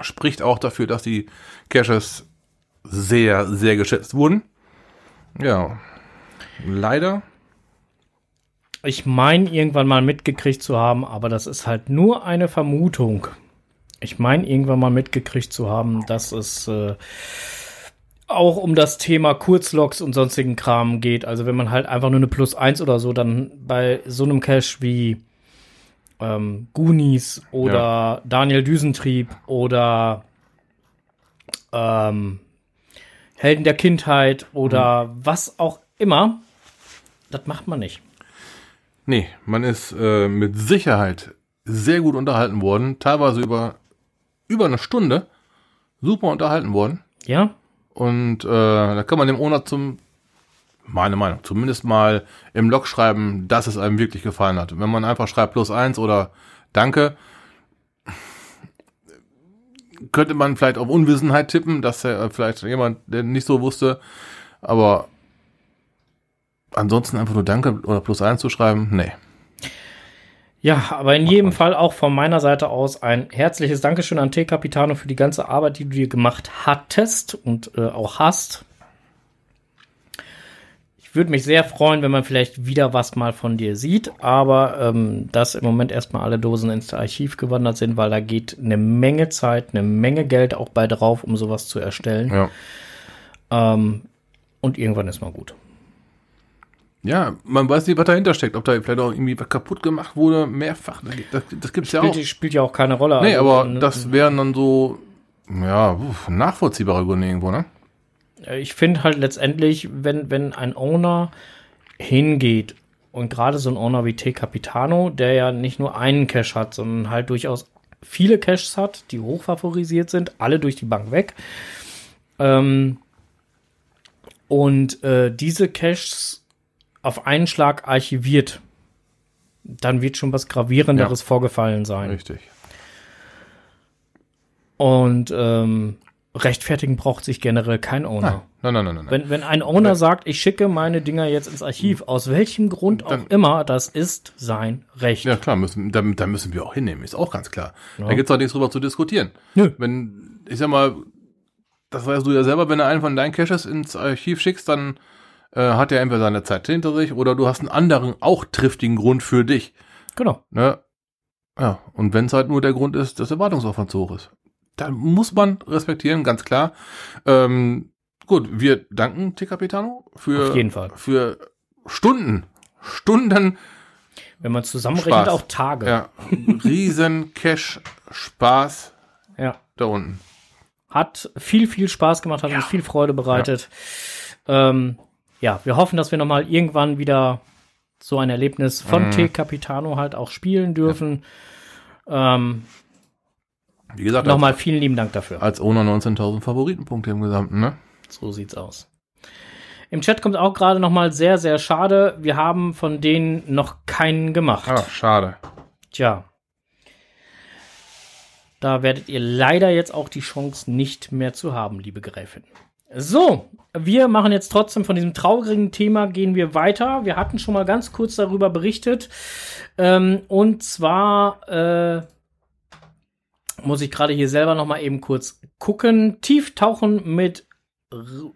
Spricht auch dafür, dass die Caches sehr, sehr geschätzt wurden. Ja, leider Ich meine, irgendwann mal mitgekriegt zu haben, aber das ist halt nur eine Vermutung. Ich meine, irgendwann mal mitgekriegt zu haben, dass es äh, auch um das Thema Kurzloks und sonstigen Kram geht. Also wenn man halt einfach nur eine Plus 1 oder so dann bei so einem Cache wie ähm, Goonies oder Daniel Düsentrieb oder ähm, Helden der Kindheit oder was auch immer, das macht man nicht. Nee, man ist äh, mit Sicherheit sehr gut unterhalten worden, teilweise über, über eine Stunde super unterhalten worden. Ja? Und äh, da kann man dem Owner zum, meine Meinung, zumindest mal im Log schreiben, dass es einem wirklich gefallen hat. Wenn man einfach schreibt plus eins oder Danke, könnte man vielleicht auf Unwissenheit tippen, dass er vielleicht jemand, der nicht so wusste, aber ansonsten einfach nur Danke oder plus eins zu schreiben, nee. Ja, aber in jedem Fall auch von meiner Seite aus ein herzliches Dankeschön an T. Capitano für die ganze Arbeit, die du dir gemacht hattest und äh, auch hast. Ich würde mich sehr freuen, wenn man vielleicht wieder was mal von dir sieht, aber ähm, dass im Moment erstmal alle Dosen ins Archiv gewandert sind, weil da geht eine Menge Zeit, eine Menge Geld auch bei drauf, um sowas zu erstellen. Ja. Ähm, und irgendwann ist mal gut. Ja, man weiß nicht, was dahinter steckt. Ob da vielleicht auch irgendwie was kaputt gemacht wurde, mehrfach. Das, das gibt's ja auch. Spielt, spielt ja auch keine Rolle. Nee, Also, aber ne, das wären dann so, ja, nachvollziehbare Gründe irgendwo, ne? ich finde halt letztendlich, wenn, wenn ein Owner hingeht und gerade so ein Owner wie T. Capitano, der ja nicht nur einen Cache hat, sondern halt durchaus viele Caches hat, die hochfavorisiert sind, alle durch die Bank weg. Ähm, und äh, diese Caches auf einen Schlag archiviert, dann wird schon was Gravierenderes vorgefallen sein. Richtig. Und ähm, rechtfertigen braucht sich generell kein Owner. Nein, nein, nein, nein. nein. Wenn, wenn ein Owner sagt, ich schicke meine Dinger jetzt ins Archiv, aus welchem Grund auch Dann- immer, das ist sein Recht. Ja, klar, müssen, da, da müssen wir auch hinnehmen, ist auch ganz klar. Da gibt's auch nichts drüber zu diskutieren. Nö. Wenn, ich sag mal, das weißt du ja selber, wenn du einen von deinen Caches ins Archiv schickst, dann äh, hat er entweder seine Zeit hinter sich oder du hast einen anderen, auch triftigen Grund für dich. Genau. Ne? Ja, und wenn es halt nur der Grund ist, dass der Wartungsaufwand zu hoch ist. Dann muss man respektieren, ganz klar. Ähm, gut, wir danken T. Capitano für, Auf jeden Fall. für Stunden, Stunden Wenn man zusammenrechnet, Spaß. auch Tage. ja, riesen Cash-Spaß Ja. da unten. Hat viel, viel Spaß gemacht, hat uns viel Freude bereitet. Ähm, ja, wir hoffen, dass wir nochmal irgendwann wieder so ein Erlebnis von Mhm. T. Capitano halt auch spielen dürfen. Ähm, Wie gesagt, nochmal vielen lieben Dank dafür. als, Owner 19.000 Favoritenpunkte im Gesamten, ne? So sieht's aus. Im Chat kommt auch gerade nochmal sehr, sehr schade. Wir haben von denen noch keinen gemacht. Ah, schade. Tja. Da werdet ihr leider jetzt auch die Chance nicht mehr zu haben, liebe Gräfin. So, wir machen jetzt trotzdem von diesem traurigen Thema gehen wir weiter. Wir hatten schon mal ganz kurz darüber berichtet. Ähm, und zwar äh, muss ich gerade hier selber noch mal eben kurz gucken. Tieftauchen mit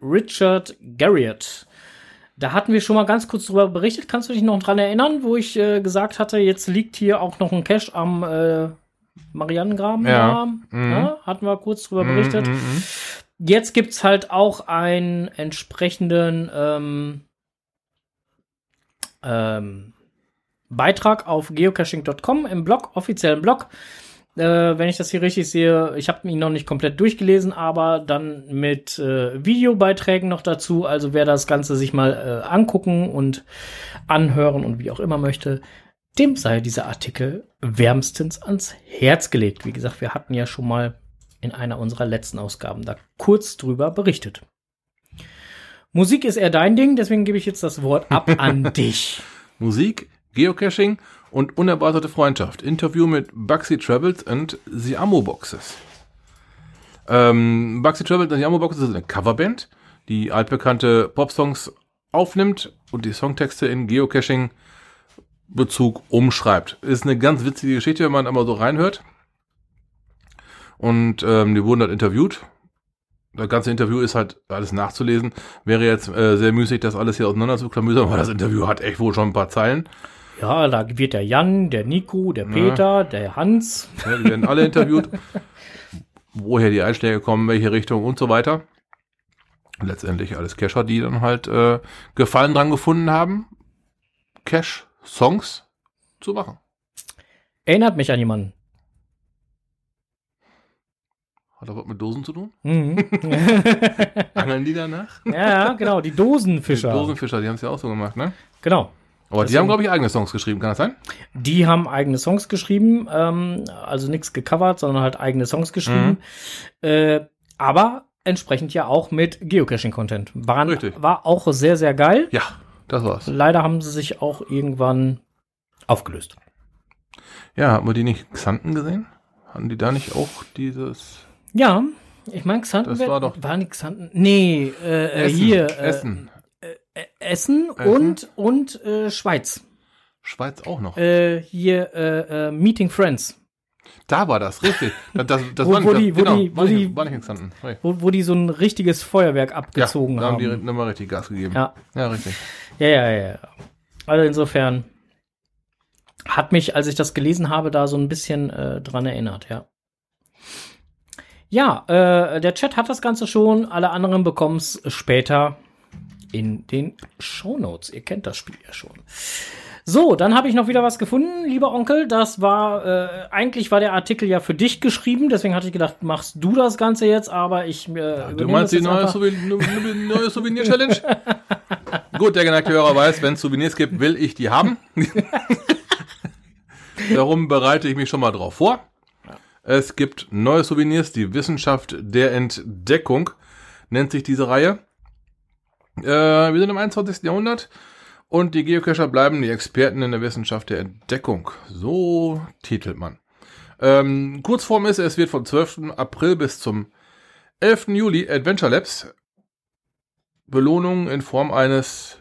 Richard Garriott. Da hatten wir schon mal ganz kurz drüber berichtet. Kannst du dich noch dran erinnern, wo ich äh, gesagt hatte, jetzt liegt hier auch noch ein Cache am äh, Marianengraben? Ja. da? Mhm. Ja, hatten wir kurz drüber berichtet. Mm, Jetzt gibt's halt auch einen entsprechenden ähm, ähm, Beitrag auf geocaching.com im Blog, offiziellen Blog. Äh, wenn ich das hier richtig sehe, ich habe ihn noch nicht komplett durchgelesen, aber dann mit äh, Videobeiträgen noch dazu. Also wer das Ganze sich mal äh, angucken und anhören und wie auch immer möchte, dem sei dieser Artikel wärmstens ans Herz gelegt. Wie gesagt, wir hatten ja schon mal in einer unserer letzten Ausgaben da kurz drüber berichtet. Musik ist eher dein Ding, deswegen gebe ich jetzt das Wort ab an dich. Musik, Geocaching und unerwartete Freundschaft. Interview mit Bugsy Travels and The Ammo Boxes. Ähm, Bugsy Travels and The Ammo Boxes ist eine Coverband, die altbekannte Popsongs aufnimmt und die Songtexte in Geocaching Bezug umschreibt. Ist eine ganz witzige Geschichte, wenn man einmal so reinhört. Und ähm, die wurden halt interviewt. Das ganze Interview ist halt alles nachzulesen. Wäre jetzt äh, sehr müßig, das alles hier auseinander zu klamüsern, weil das Interview hat echt wohl schon ein paar Zeilen. Ja, da wird der Jan, der Nico, der Peter, der Hans. Ja, die werden alle interviewt. Woher die Einschläge kommen, welche Richtung und so weiter. Letztendlich alles Cacher, die dann halt äh, Gefallen dran gefunden haben, Cache-Songs zu machen. Erinnert mich an jemanden. Hat das was mit Dosen zu tun? Mhm. Angeln die danach? ja, genau, die Dosenfischer. Die Dosenfischer, die haben es ja auch so gemacht, ne? Genau. Aber die Deswegen- haben, glaube ich, eigene Songs geschrieben, kann das sein? Die haben eigene Songs geschrieben, ähm, also nichts gecovert, sondern halt eigene Songs geschrieben. Äh, aber entsprechend ja auch mit Geocaching-Content. War auch sehr, sehr geil. Ja, das war's. Leider haben sie sich auch irgendwann aufgelöst. Ja, haben wir die nicht Xanten gesehen? Hatten die da nicht auch dieses Ja, ich meine, Xanten Das war doch- War nicht Xanten? Nee, äh, äh, Essen? hier. Äh, Essen. Essen, Essen? und, und äh, Schweiz. Schweiz auch noch. Äh, hier, äh, äh, Meeting Friends. Da war das, richtig. Das, das, das Wo- war wo nicht, die- das, wo die- wo war nicht, die- war nicht gestanden. Right. Wo, wo die so ein richtiges Feuerwerk Ja, abgezogen da haben die haben. nochmal richtig Gas gegeben. Ja. ja richtig. Ja, ja, ja, ja. Also insofern hat mich, als ich das gelesen habe, da so ein bisschen äh, dran erinnert, ja. Ja, äh, der Chat hat das Ganze schon, alle anderen bekommen es später in den Shownotes. Ihr kennt das Spiel ja schon. So, dann habe ich noch wieder was gefunden, lieber Onkel. Das war, äh, eigentlich war der Artikel ja für dich geschrieben, deswegen hatte ich gedacht, machst du das Ganze jetzt, aber ich äh, Du übernehme meinst die neue, neue Souvenir-Challenge? Gut, der geneigte Hörer weiß, wenn es Souvenirs gibt, will ich die haben. Darum bereite ich mich schon mal drauf vor. Es gibt neue Souvenirs, die Wissenschaft der Entdeckung nennt sich diese Reihe. Äh, wir sind im 21. Jahrhundert und die Geocacher bleiben die Experten in der Wissenschaft der Entdeckung. So titelt man. Ähm, Kurzform ist, es wird vom 12. April bis zum 11. Juli Adventure Labs Belohnungen in Form eines,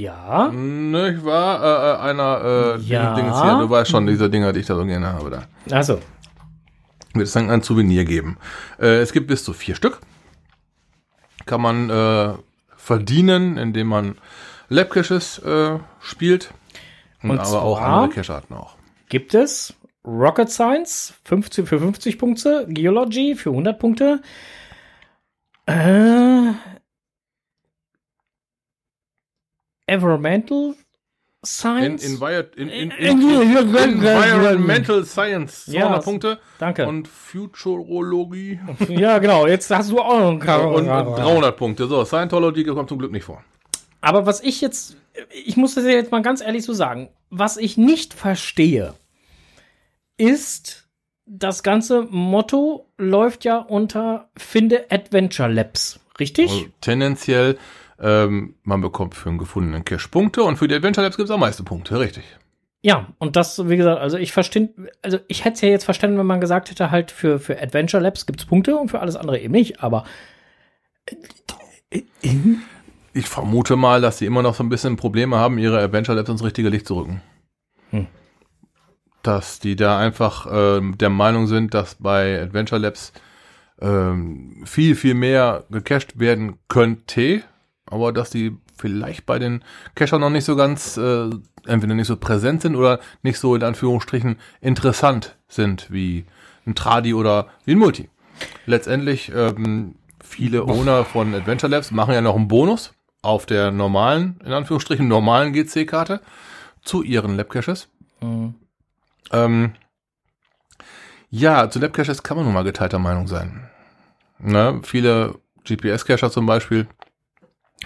Ja. nicht wahr, äh, äh, einer, äh, Ja. Dingens hier, du weißt schon, diese Dinger, die ich da so gerne habe da. Also, Wird es dann ein Souvenir geben. Äh, es gibt bis zu vier Stück. Kann man äh, verdienen, indem man Labcaches äh, spielt. Und, Und aber auch andere Cache-Arten auch. gibt es Rocket Science 50 für 50 Punkte, Geology für 100 Punkte, äh, Environmental Science. In, in, in, Environmental Science 200 Ja, Punkte Danke. und Futurologie ja, genau. Jetzt hast du auch noch einen Karo. und 300 Punkte. So, Scientology kommt zum Glück nicht vor. Aber was ich jetzt, ich muss das jetzt mal ganz ehrlich so sagen, was ich nicht verstehe, ist, das ganze Motto läuft ja unter Finde Adventure Labs, richtig? Also, tendenziell, ähm, man bekommt für einen gefundenen Cache Punkte und für die Adventure Labs gibt es am meisten Punkte, richtig. Ja, und das, wie gesagt, also ich verstehe, also ich hätte es ja jetzt verstanden, wenn man gesagt hätte, halt für, für Adventure Labs gibt's Punkte und für alles andere eben nicht, aber Ich vermute mal, dass sie immer noch so ein bisschen Probleme haben, ihre Adventure Labs ins richtige Licht zu rücken. Hm. Dass die da einfach ähm, der Meinung sind, dass bei Adventure Labs ähm, viel, viel mehr gecached werden könnte, aber dass die vielleicht bei den Cachern noch nicht so ganz, äh, entweder nicht so präsent sind oder nicht so in Anführungsstrichen interessant sind wie ein Tradi oder wie ein Multi. Letztendlich, ähm, viele Owner von Adventure Labs machen ja noch einen Bonus auf der normalen, in Anführungsstrichen normalen GC-Karte zu ihren Labcaches. Mhm. Ähm, ja, zu Labcaches kann man nun mal geteilter Meinung sein. Ne? Viele GPS-Cacher zum Beispiel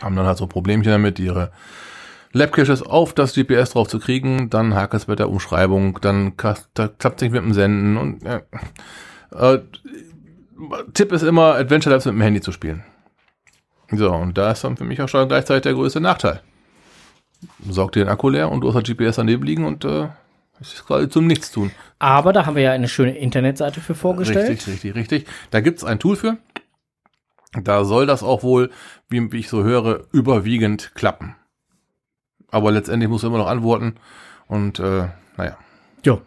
haben dann halt so Problemchen damit, ihre Labcaches auf das GPS drauf zu kriegen, dann hakt es mit der Umschreibung, dann da klappt es nicht mit dem Senden und äh, äh, Tipp ist immer, Adventure Labs mit dem Handy zu spielen. So, und da ist dann für mich auch schon gleichzeitig der größte Nachteil. Saugt dir den Akku leer und du hast das GPS daneben liegen und äh, es ist gerade zum Nichtstun. aber da haben wir ja eine schöne Internetseite für vorgestellt. Richtig, richtig, richtig. Da gibt's ein Tool für. Da soll das auch wohl, wie, wie ich so höre, überwiegend klappen. Aber letztendlich musst du immer noch antworten. Und äh, naja. Jo.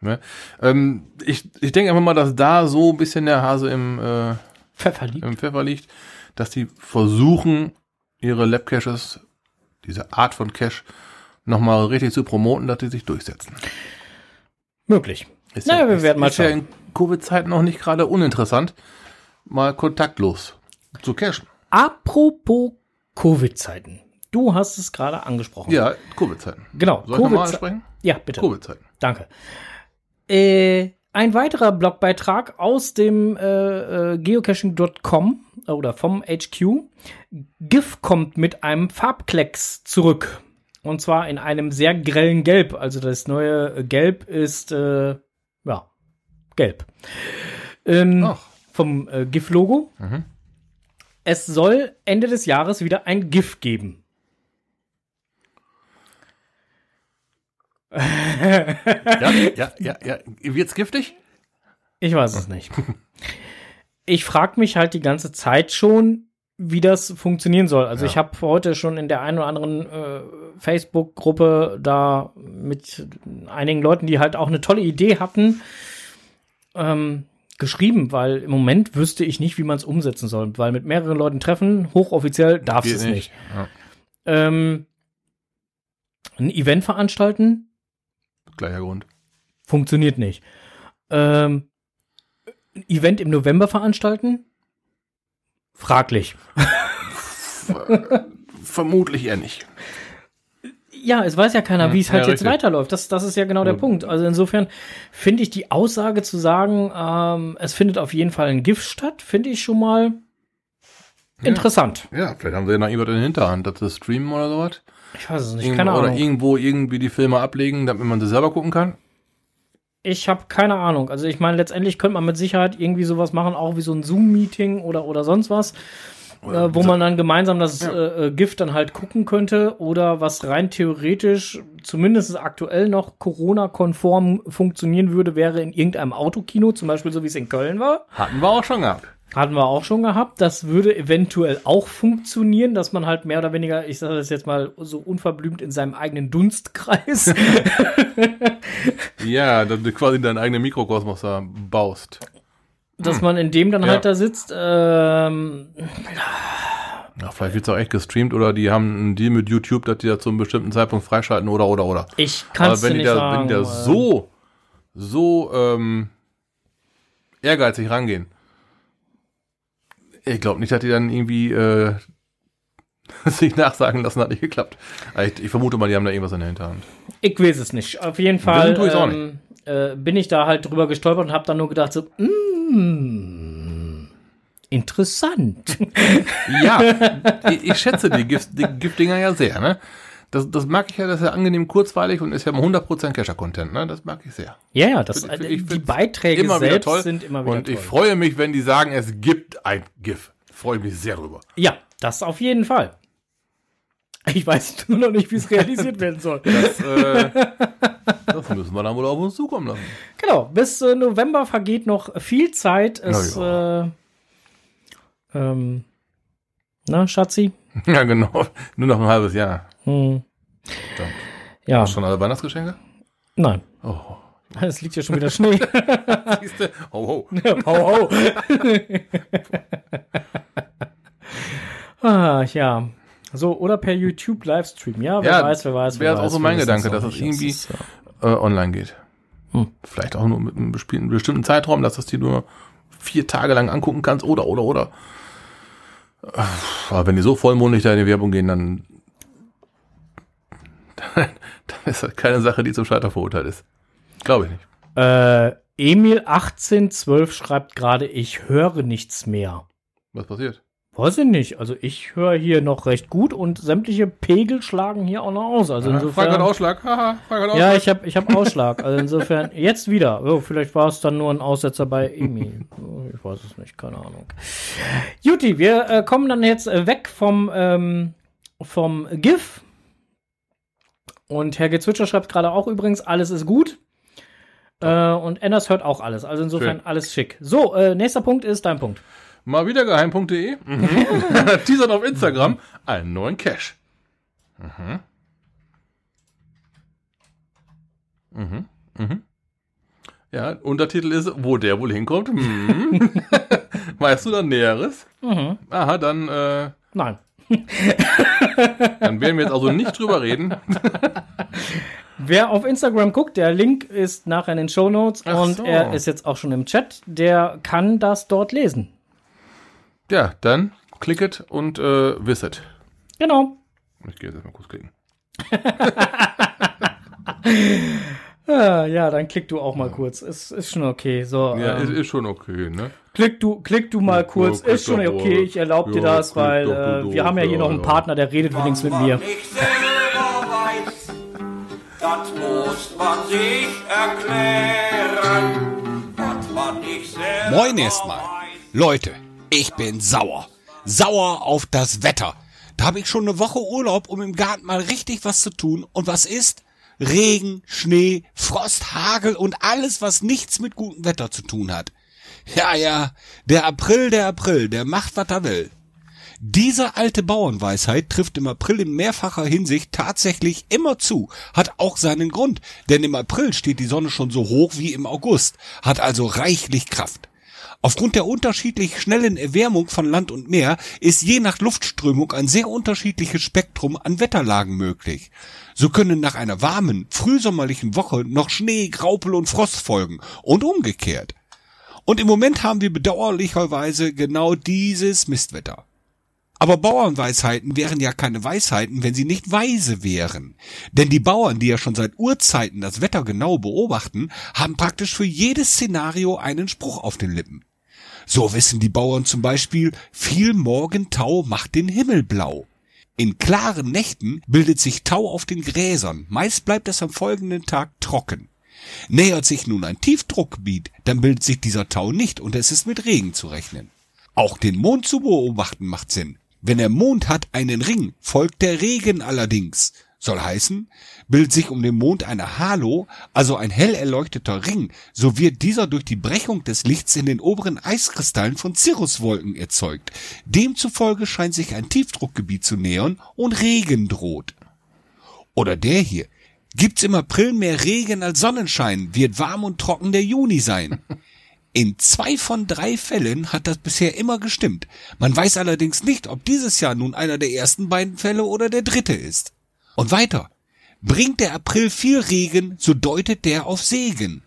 Ne? Ähm, ich, ich denke einfach mal, dass da so ein bisschen der Hase im, äh, Pfeffer liegt. im Pfeffer liegt, dass die versuchen, ihre Lab-Caches, diese Art von Cache, nochmal richtig zu promoten, dass die sich durchsetzen. Möglich. Ist Naja, wir ist, werden mal ist ja schauen. in Covid-Zeiten auch nicht gerade uninteressant, mal kontaktlos zu cashen. Apropos Covid-Zeiten. Du hast es gerade angesprochen. Ja, Covid-Zeiten. Genau. Soll ich nochmal Covid-Ze- ansprechen? Ja, bitte. Covid-Zeiten. Danke. Äh, ein weiterer Blogbeitrag aus dem äh, äh, geocaching.com oder vom HQ. GIF kommt mit einem Farbklecks zurück. Und zwar in einem sehr grellen Gelb. Also das neue Gelb ist, äh, ja, gelb. Ähm, Ach. Vom äh, GIF-Logo. Mhm. Es soll Ende des Jahres wieder ein GIF geben. Ja, ja, ja, ja. Wird's giftig? Ich weiß es nicht. Ich frage mich halt die ganze Zeit schon, wie das funktionieren soll. Also Ja. ich habe heute schon in der einen oder anderen äh, Facebook-Gruppe da mit einigen Leuten, die halt auch eine tolle Idee hatten, ähm, geschrieben, weil im Moment wüsste ich nicht, wie man es umsetzen soll. Weil mit mehreren Leuten treffen, hochoffiziell, darfst es nicht. Ja, Ähm, ein Event veranstalten, gleicher Grund. funktioniert nicht. Ähm, ein Event im November veranstalten, fraglich. Vermutlich eher nicht. Ja, es weiß ja keiner, wie es halt ja, jetzt richtig. weiterläuft. Das, das ist ja genau der Ja. Punkt. Also insofern finde ich die Aussage zu sagen, ähm, es findet auf jeden Fall ein GIF statt, finde ich schon mal interessant. Ja, vielleicht haben sie ja noch jemand in der Hinterhand, dass sie streamen oder sowas. Ich weiß es nicht, Irgendwo- keine oder Ahnung. irgendwo irgendwie die Filme ablegen, damit man sie selber gucken kann. Ich habe keine Ahnung. Also ich meine, letztendlich könnte man mit Sicherheit irgendwie sowas machen, auch wie so ein Zoom-Meeting oder, oder sonst was, äh, wo man dann gemeinsam das Ja. äh, äh, Gift dann halt gucken könnte oder was rein theoretisch zumindest aktuell noch Corona-konform funktionieren würde, wäre in irgendeinem Autokino, zum Beispiel so wie es in Köln war. Hatten wir auch schon gehabt. Hatten wir auch schon gehabt. Das würde eventuell auch funktionieren, dass man halt mehr oder weniger, ich sage das jetzt mal so unverblümt, in seinem eigenen Dunstkreis Ja, dass du quasi deinen eigenen Mikrokosmos da baust. Dass man in dem dann Ja. halt da sitzt. Ähm, Ja, vielleicht wird's auch echt gestreamt oder die haben einen Deal mit YouTube, dass die da zu einem bestimmten Zeitpunkt freischalten oder oder oder. ich kann es nicht da, sagen. wenn die da so, so ähm, ehrgeizig rangehen, ich glaube nicht, dass die dann irgendwie äh, sich nachsagen lassen, hat nicht geklappt. Ich, ich vermute mal, die haben da irgendwas in der Hinterhand. Ich weiß es nicht. Auf jeden Fall ähm, äh, bin ich da halt drüber gestolpert und habe dann nur gedacht so, mm, interessant. Ja, ich, ich schätze die, Gift, die Giftdinger ja sehr, ne? Das, das mag ich ja, das ist ja angenehm kurzweilig und ist ja 100% Cacher-Content, ne? Das mag ich sehr. ja, ja, das, äh, ich die Beiträge Immer selbst toll. sind immer wieder und toll. ich freue mich, wenn die sagen, es gibt ein GIF. Freue mich sehr drüber. ja, das auf jeden Fall. Ich weiß nur noch nicht, wie es realisiert werden soll. Das, äh, das müssen wir dann wohl auf uns zukommen lassen. Genau, bis äh, November vergeht noch viel Zeit. Es, Na äh, ähm, na, Schatzi? Ja, genau. Nur noch ein halbes Jahr. Hm. Dann. Ja, Schon alle Weihnachtsgeschenke? nein. Oh. Es liegt ja schon wieder Schnee. Siehste? Oh, oh. hau, hau. ah, ja. So, oder per YouTube-Livestream. Ja, wer Ja, weiß, wer weiß, wer wäre auch so mein Gedanke, dass das irgendwie- ist, äh, Äh, online geht. Hm. Vielleicht auch nur mit einem bestimmten, Zeitraum, dass du es dir nur vier Tage lang angucken kannst oder, oder, oder. Äh, Aber wenn die so vollmundig da in die Werbung gehen, dann, dann, dann ist das keine Sache, die zum Scheitern verurteilt ist. Glaube ich nicht. Äh, Emil1812 schreibt gerade, ich höre nichts mehr. Was passiert? Weiß ich nicht. Also ich höre hier noch recht gut und sämtliche Pegel schlagen hier auch noch aus. Also Frank hat insofern. Ausschlag. Haha, Frank hat Ausschlag. Ja, ich habe ich hab Ausschlag. Also insofern, jetzt wieder. Oh, vielleicht war es dann nur ein Aussetzer bei Emil. Oh, Ich weiß es nicht, keine Ahnung. Juti, wir äh, kommen dann jetzt äh, weg vom, ähm, vom GIF. Und Herr Gezwitscher schreibt gerade auch übrigens, alles ist gut. Äh, und Enders hört auch alles. Also insofern Schön. alles schick. So, äh, nächster Punkt ist dein Punkt. Mal wieder geheim.de. Mhm. Teasert auf Instagram einen neuen Cache. Mhm. Mhm. Mhm. Ja, Untertitel ist, wo der wohl hinkommt. Mhm. weißt du dann Näheres? Mhm. Aha, dann, äh, Nein. dann werden wir jetzt also nicht drüber reden. Wer auf Instagram guckt, der Link ist nachher in den Show Notes und so. er ist jetzt auch schon im Chat. Der kann das dort lesen. Ja, dann klicket und äh, wisset. Genau. Ich gehe jetzt erstmal kurz klicken. Ah, ja, dann klick du auch mal kurz. Ist, ist schon okay. So, Ja, ist, ähm, ist schon okay, ne? klick du, klick du mal Ja, kurz. klick Ist schon doch okay. Ich erlaube dir Ja, das, weil doch, äh, du wir haben ja hier ja, noch einen ja. Partner, der redet übrigens mit mir. nicht selber weiß, das muss man sich erklären. Was man nicht selber Moin erstmal. Leute, ich bin sauer. Sauer auf das Wetter. Da habe ich schon eine Woche Urlaub, um im Garten mal richtig was zu tun. Und was ist? Regen, Schnee, Frost, Hagel und alles, was nichts mit gutem Wetter zu tun hat. Ja, ja, der April, der April, der macht, was er will. Diese alte Bauernweisheit trifft im April in mehrfacher Hinsicht tatsächlich immer zu, hat auch seinen Grund, denn im April steht die Sonne schon so hoch wie im August, hat also reichlich Kraft. Aufgrund der unterschiedlich schnellen Erwärmung von Land und Meer ist je nach Luftströmung ein sehr unterschiedliches Spektrum an Wetterlagen möglich. So können nach einer warmen, frühsommerlichen Woche noch Schnee, Graupel und Frost folgen und umgekehrt. Und im Moment haben wir bedauerlicherweise genau dieses Mistwetter. Aber Bauernweisheiten wären ja keine Weisheiten, wenn sie nicht weise wären. Denn die Bauern, die ja schon seit Urzeiten das Wetter genau beobachten, haben praktisch für jedes Szenario einen Spruch auf den Lippen. So wissen die Bauern zum Beispiel, viel Morgentau macht den Himmel blau. In klaren Nächten bildet sich Tau auf den Gräsern, meist bleibt es am folgenden Tag trocken. Nähert sich nun ein Tiefdruckgebiet, dann bildet sich dieser Tau nicht und es ist mit Regen zu rechnen. Auch den Mond zu beobachten macht Sinn. Wenn der Mond hat einen Ring, folgt der Regen allerdings. Soll heißen, bildet sich um den Mond eine Halo, also ein hell erleuchteter Ring, so wird dieser durch die Brechung des Lichts in den oberen Eiskristallen von Cirruswolken erzeugt. Demzufolge scheint sich ein Tiefdruckgebiet zu nähern und Regen droht. Oder der hier. Gibt's im April mehr Regen als Sonnenschein, wird warm und trocken der Juni sein. In zwei von drei Fällen hat das bisher immer gestimmt. Man weiß allerdings nicht, ob dieses Jahr nun einer der ersten beiden Fälle oder der dritte ist. Und weiter. Bringt der April viel Regen, so deutet der auf Segen.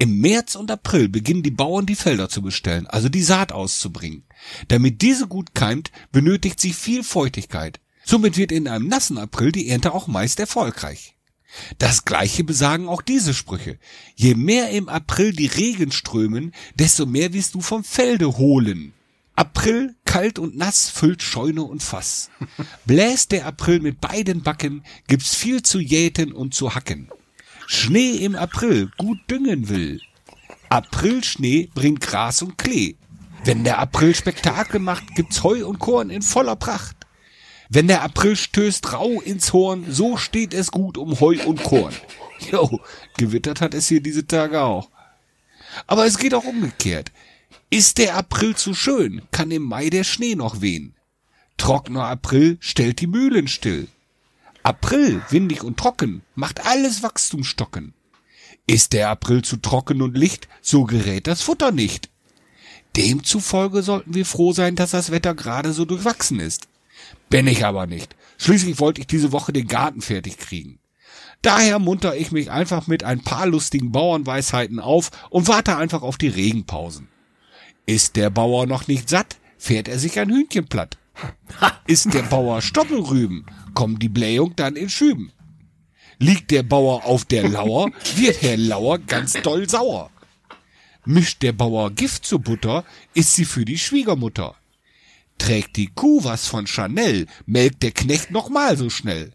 Im März und April beginnen die Bauern die Felder zu bestellen, also die Saat auszubringen. Damit diese gut keimt, benötigt sie viel Feuchtigkeit. Somit wird in einem nassen April die Ernte auch meist erfolgreich. Das gleiche besagen auch diese Sprüche. Je mehr im April die Regen strömen, desto mehr wirst du vom Felde holen. April, kalt und nass, füllt Scheune und Fass. Bläst der April mit beiden Backen, gibt's viel zu jäten und zu hacken. Schnee im April gut düngen will. Aprilschnee bringt Gras und Klee. Wenn der April Spektakel macht, gibt's Heu und Korn in voller Pracht. Wenn der April stößt rau ins Horn, so steht es gut um Heu und Korn. Jo, gewittert hat es hier diese Tage auch. Aber es geht auch umgekehrt. Ist der April zu schön, kann im Mai der Schnee noch wehen. Trockener April stellt die Mühlen still. April, windig und trocken, macht alles Wachstum stocken. Ist der April zu trocken und licht, so gerät das Futter nicht. Demzufolge sollten wir froh sein, dass das Wetter gerade so durchwachsen ist. Bin ich aber nicht. Schließlich wollte ich diese Woche den Garten fertig kriegen. Daher munter ich mich einfach mit ein paar lustigen Bauernweisheiten auf und warte einfach auf die Regenpausen. Ist der Bauer noch nicht satt, fährt er sich ein Hühnchen platt. Ist der Bauer Stoppelrüben, kommt die Blähung dann in Schüben. Liegt der Bauer auf der Lauer, wird Herr Lauer ganz doll sauer. Mischt der Bauer Gift zu Butter, ist sie für die Schwiegermutter. Trägt die Kuh was von Chanel, melkt der Knecht noch mal so schnell.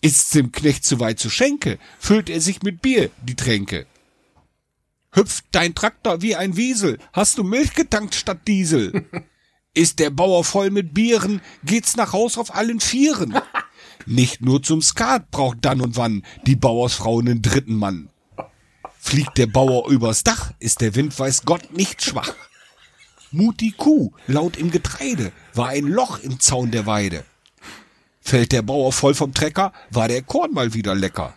Ist's dem Knecht zu weit zu Schenke, füllt er sich mit Bier die Tränke. Hüpft dein Traktor wie ein Wiesel, hast du Milch getankt statt Diesel. Ist der Bauer voll mit Bieren, geht's nach Haus auf allen Vieren. Nicht nur zum Skat braucht dann und wann die Bauersfrau einen dritten Mann. Fliegt der Bauer übers Dach, ist der Wind weiß Gott nicht schwach. Mutti Kuh, laut im Getreide, war ein Loch im Zaun der Weide. Fällt der Bauer voll vom Trecker, war der Korn mal wieder lecker.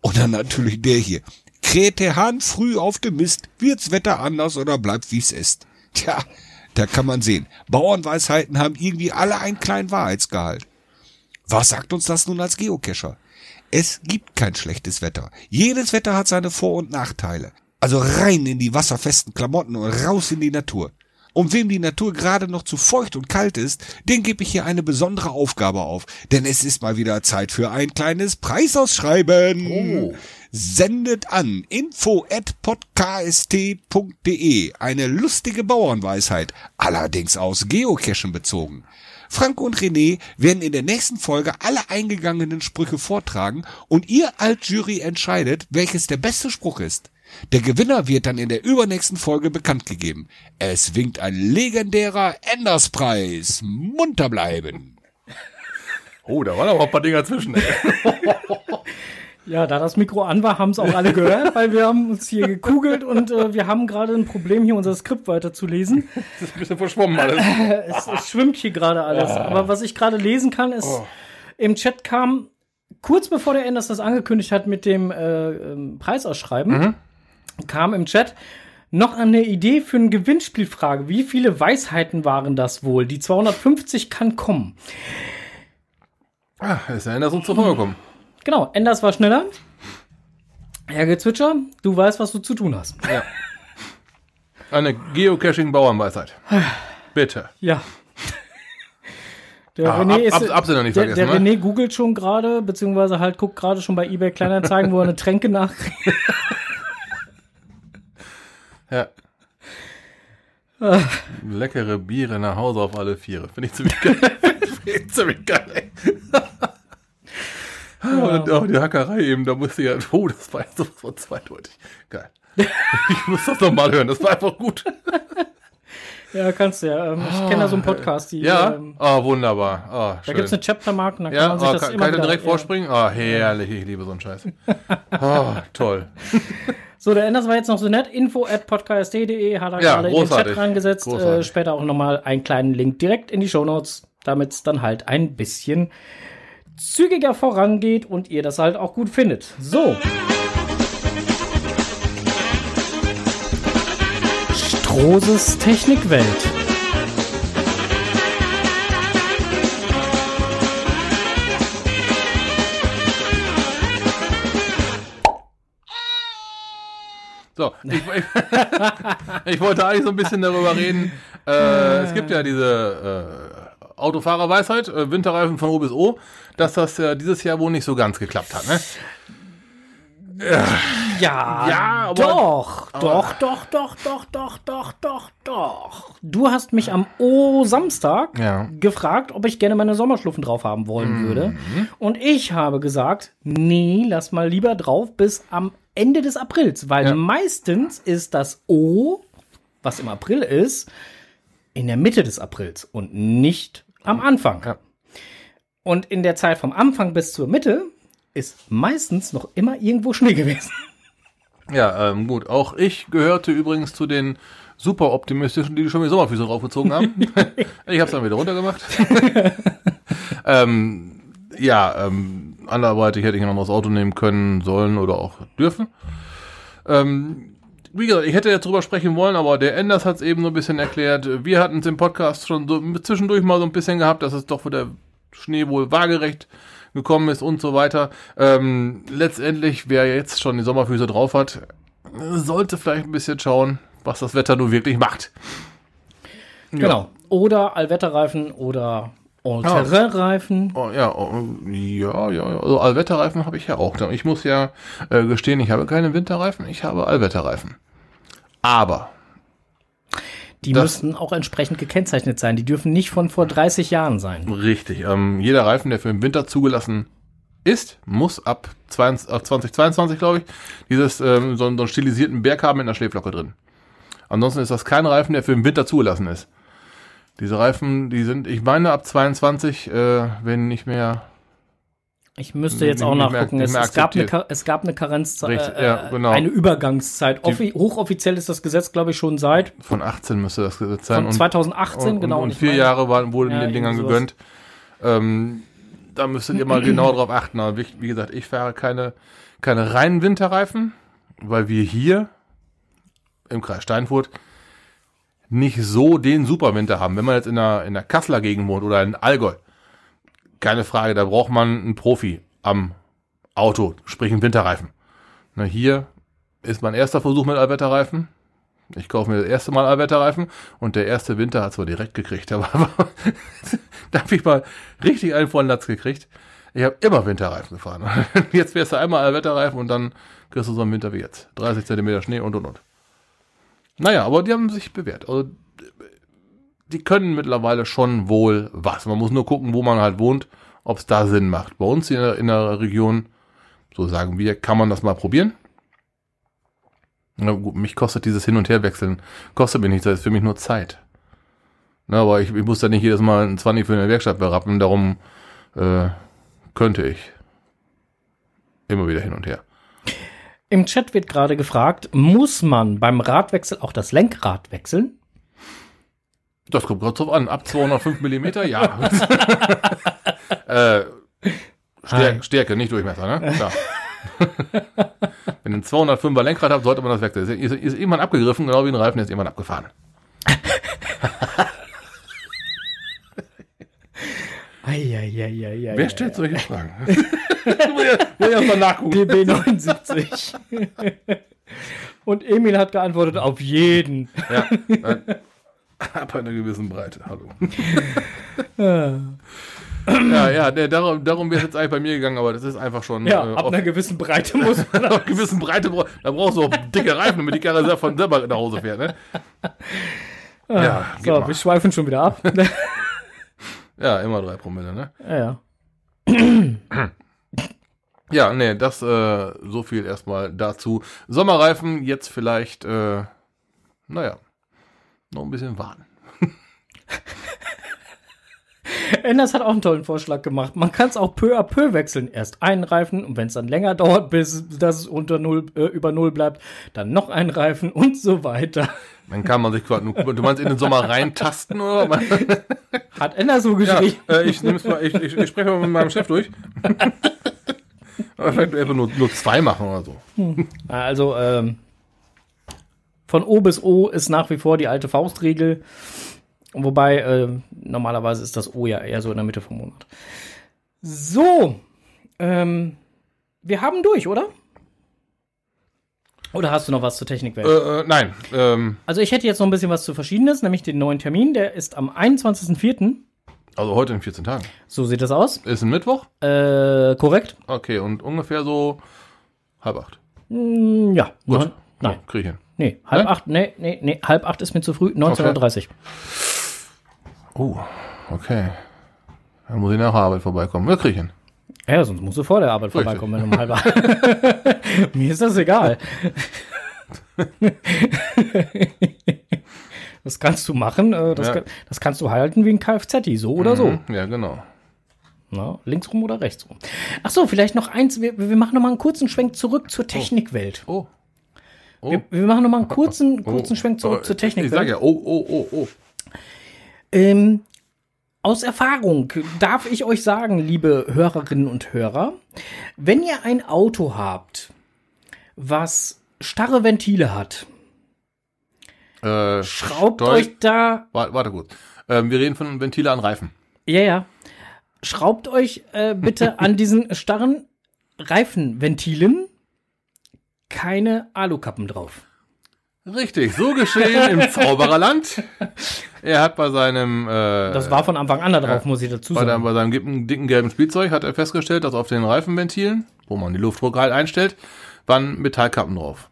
Und dann natürlich der hier. Kräht der Hahn früh auf dem Mist, wird's Wetter anders oder bleibt wie's ist. Tja, da kann man sehen. Bauernweisheiten haben irgendwie alle einen kleinen Wahrheitsgehalt. Was sagt uns das nun als Geocacher? Es gibt kein schlechtes Wetter. Jedes Wetter hat seine Vor- und Nachteile. Also rein in die wasserfesten Klamotten und raus in die Natur. Und wem die Natur gerade noch zu feucht und kalt ist, den gebe ich hier eine besondere Aufgabe auf. Denn es ist mal wieder Zeit für ein kleines Preisausschreiben. Oh. Sendet an info at podkst.de eine lustige Bauernweisheit, allerdings aus Geocachen bezogen. Frank und René werden in der nächsten Folge alle eingegangenen Sprüche vortragen und ihr als Jury entscheidet, welches der beste Spruch ist. Der Gewinner wird dann in der übernächsten Folge bekannt gegeben. Es winkt ein legendärer Enderspreis. Munter bleiben. Oh, da waren aber ein paar Dinger zwischen. Ey. Ja, da das Mikro an war, haben es auch alle gehört, weil wir haben uns hier gekugelt und äh, wir haben gerade ein Problem, hier unser Skript weiterzulesen. Das ist ein bisschen verschwommen alles. Es, es schwimmt hier gerade alles. Aber was ich gerade lesen kann, ist, im Chat kam, kurz bevor der Enders das angekündigt hat mit dem äh, ähm, Preisausschreiben, kam im Chat noch eine Idee für eine Gewinnspielfrage. Wie viele Weisheiten waren das wohl? Die 250 kann kommen. Ah, ist ja Enders uns zuvor gekommen. Genau, Enders war schneller. Herr Gezwitscher, du weißt, was du zu tun hast. Ja. Eine Geocaching-Bauernweisheit. Bitte. Ja. Der Ah, René Ab- ist, Ab- Absender nicht der, der ne? René googelt schon gerade, beziehungsweise halt guckt gerade schon bei eBay Kleinanzeigen, wo er eine Tränke nach. Ja. Leckere Biere nach Hause auf alle Viere. Finde ich ziemlich geil. Finde ich ziemlich geil, ey. Und auch die Hackerei eben, da musste ich ja, oh, das war sowas von zweideutig. Geil. Ich muss das nochmal hören, das war einfach gut. Ja, kannst du ja. Ähm, ich kenne da so einen Podcast, die. Ja, Ähm, oh, wunderbar. Oh, da schön. gibt's eine Chaptermark und da kann ja, man sich oh, das kann, immer kann ich wieder, direkt ja. vorspringen? Oh, herrlich, ich liebe so einen Scheiß. Oh, toll. So, der Enders war jetzt noch so nett. Info at podcast.de hat er Ja, gerade in den großartig. Chat reingesetzt. Äh, Großartig. später auch nochmal einen kleinen Link direkt in die Shownotes, damit es dann halt ein bisschen zügiger vorangeht und ihr das halt auch gut findet. So. Strohses Technikwelt. So, ich, ich, ich wollte eigentlich so ein bisschen darüber reden. Äh, es gibt ja diese äh, Autofahrerweisheit, äh, Winterreifen von O bis O, dass das dieses Jahr wohl nicht so ganz geklappt hat. Ne? Ja, Ja, aber- doch, doch, doch, doch, doch, doch, doch, doch, doch. Du hast mich am O-Samstag Ja. gefragt, ob ich gerne meine Sommerschluffen drauf haben wollen würde. Und ich habe gesagt, nee, lass mal lieber drauf bis am Ende des Aprils, weil Ja. meistens ist das O, was im April ist, in der Mitte des Aprils und nicht am Anfang. Ja. Und in der Zeit vom Anfang bis zur Mitte ist meistens noch immer irgendwo Schnee gewesen. Ja, ähm, gut. Auch ich gehörte übrigens zu den super optimistischen, die schon die Sommerfüße draufgezogen haben. ich habe es dann wieder runtergemacht. ähm, ja, ähm, anderweitig hätte ich ein anderes Auto nehmen können, sollen oder auch dürfen. Ähm, wie gesagt, ich hätte jetzt drüber sprechen wollen, aber der Enders hat es eben so ein bisschen erklärt. Wir hatten es im Podcast schon so zwischendurch mal so ein bisschen gehabt, dass es doch wo der Schnee wohl waagerecht gekommen ist und so weiter. Ähm, letztendlich, wer jetzt schon die Sommerfüße drauf hat, sollte vielleicht ein bisschen schauen, was das Wetter nun wirklich macht. Genau. Oder Allwetterreifen oder All-Terrain-Reifen. Oh, ja, oh, ja, ja, ja. Also Allwetterreifen habe ich ja auch. Ich muss ja äh, gestehen, ich habe keine Winterreifen, ich habe Allwetterreifen. Aber Die Das- müssten auch entsprechend gekennzeichnet sein. Die dürfen nicht von vor 30 Jahren sein. Richtig. Ähm, jeder Reifen, der für den Winter zugelassen ist, muss ab 20, ab 2022, glaube ich, dieses ähm, so, einen- so einen stilisierten Berg haben mit einer Schläflocke drin. Ansonsten ist das kein Reifen, der für den Winter zugelassen ist. Diese Reifen, die sind, ich meine, ab 22, äh, wenn nicht mehr. Ich müsste jetzt auch mehr- nachgucken. Es, es, gab eine, es gab eine Karenzzeit, äh, ja, genau. eine Übergangszeit. Offi hochoffiziell ist das Gesetz, glaube ich, schon seit Von 18 müsste das Gesetz sein. von 2018, und, genau. Und, und vier meine- Jahre waren, wurden Ja, den Dingern gegönnt. Ähm, da müsstet ihr mal genau drauf achten. Aber wie, wie gesagt, ich fahre keine, keine reinen Winterreifen, weil wir hier im Kreis Steinfurt nicht so den Superwinter haben. Wenn man jetzt in der, in der Kasseler Gegend wohnt oder in Allgäu, keine Frage, da braucht man einen Profi am Auto, sprich einen Winterreifen. Na, hier ist mein erster Versuch mit Allwetterreifen. Ich kaufe mir das erste Mal Allwetterreifen und der erste Winter hat zwar direkt gekriegt, aber da habe ich mal richtig einen vollen Latz gekriegt. Ich habe immer Winterreifen gefahren. Jetzt wärst du einmal Allwetterreifen und dann kriegst du so einen Winter wie jetzt. 30 Zentimeter Schnee und und und. Naja, aber die haben sich bewährt. Also, die können mittlerweile schon wohl was. Man muss nur gucken, wo man halt wohnt, ob es da Sinn macht. Bei uns in der, in der Region, so sagen wir, kann man das mal probieren. Na gut, mich kostet dieses Hin- und Herwechseln, kostet mir nichts, das ist für mich nur Zeit. Na, aber ich, ich muss da nicht jedes Mal ein 20 für eine Werkstatt berappen, darum äh, könnte ich. immer wieder hin und her. Im Chat wird gerade gefragt, muss man beim Radwechsel auch das Lenkrad wechseln? Das kommt kurz drauf an. Ab 205 Millimeter, ja. äh, Stär. Stärke, nicht Durchmesser, ne? Klar. Wenn ihr ein 205er Lenkrad habt, sollte man das wechseln. Ist, ist, irgendwann abgegriffen, genau wie ein Reifen, ist irgendwann abgefahren. Eieieiei. Wer stellt solche Fragen? muss erst mal nachgucken. DB79. Und Emil hat geantwortet, auf jeden. Ja, äh, ab einer gewissen Breite. Hallo. ja, ja, der, darum, darum wäre es jetzt eigentlich bei mir gegangen, aber das ist einfach schon Ja, äh, ab einer gewissen Breite muss man einer gewissen Breite. Da brauchst du auch dicke Reifen, damit die Karre von selber nach Hause fährt. Ne? Ja, gib So, mal. wir schweifen schon wieder ab. ja, immer drei Promille. Ne? ja, ja. Ja, nee, das äh, so viel erstmal dazu. Sommerreifen jetzt vielleicht, äh, naja, noch ein bisschen warten. Enders hat auch einen tollen Vorschlag gemacht. Man kann es auch peu à peu wechseln. Erst einen Reifen und wenn es dann länger dauert, bis das unter null, äh, über null bleibt, dann noch einen Reifen und so weiter. Dann kann man sich quasi, du meinst in den Sommer reintasten oder? Hat Ender so Ja, geschrieben. äh, ich, mal, ich, ich, ich spreche mal mit meinem Chef durch. Aber vielleicht einfach nur, nur zwei machen oder so. Also, ähm, von O bis O ist nach wie vor die alte Faustregel. Wobei, äh, normalerweise ist das O ja eher so in der Mitte vom Monat. So, ähm, wir haben durch, oder? Oder hast du noch was zur Technikwelt? Äh, äh, nein, ähm, Also ich hätte jetzt noch ein bisschen was zu Verschiedenes, nämlich den neuen Termin, der ist am 21.04. also heute in 14 Tagen. So sieht das aus. Ist ein Mittwoch? Äh, korrekt? Okay, und ungefähr so halb acht. Mm, ja. Gut. Neun- Nein. Ja, krieg ich hin. Nee, halb Nein? acht, nee, nee, nee, halb acht ist mir zu früh, 19.30 Oh, okay. Dann muss ich nach der Arbeit vorbeikommen. Ja, krieg ich hin. Ja, sonst musst du vor der Arbeit Richtig. vorbeikommen, wenn du um halb acht. Mir ist das egal. das kannst du machen, äh, das, Ja. kann, das kannst du halten wie ein Kfz, so oder so. Mhm, Ja, genau. Na, links rum oder rechts rum. Ach so, vielleicht noch eins, wir, wir machen noch mal einen kurzen Schwenk zurück zur Technikwelt. Oh. Oh. Wir, wir machen noch mal einen kurzen, kurzen Oh. Schwenk zurück Oh, zur Technikwelt. Ich sag ja, oh, oh, oh, oh. Ähm, aus Erfahrung darf ich euch sagen, liebe Hörerinnen und Hörer, wenn ihr ein Auto habt, was starre Ventile hat, Äh, schraubt Steu- euch da, Warte, warte gut. Ähm, wir reden von Ventile an Reifen. ja, ja, schraubt euch äh, bitte an diesen starren Reifenventilen keine Alukappen drauf. Richtig, so geschehen im Zaubererland. Er hat bei seinem, äh, Das war von Anfang an da drauf, muss ich dazu bei, sagen. bei seinem dicken, dicken gelben Spielzeug hat er festgestellt, dass auf den Reifenventilen, wo man die Luftdruck halt einstellt, waren Metallkappen drauf.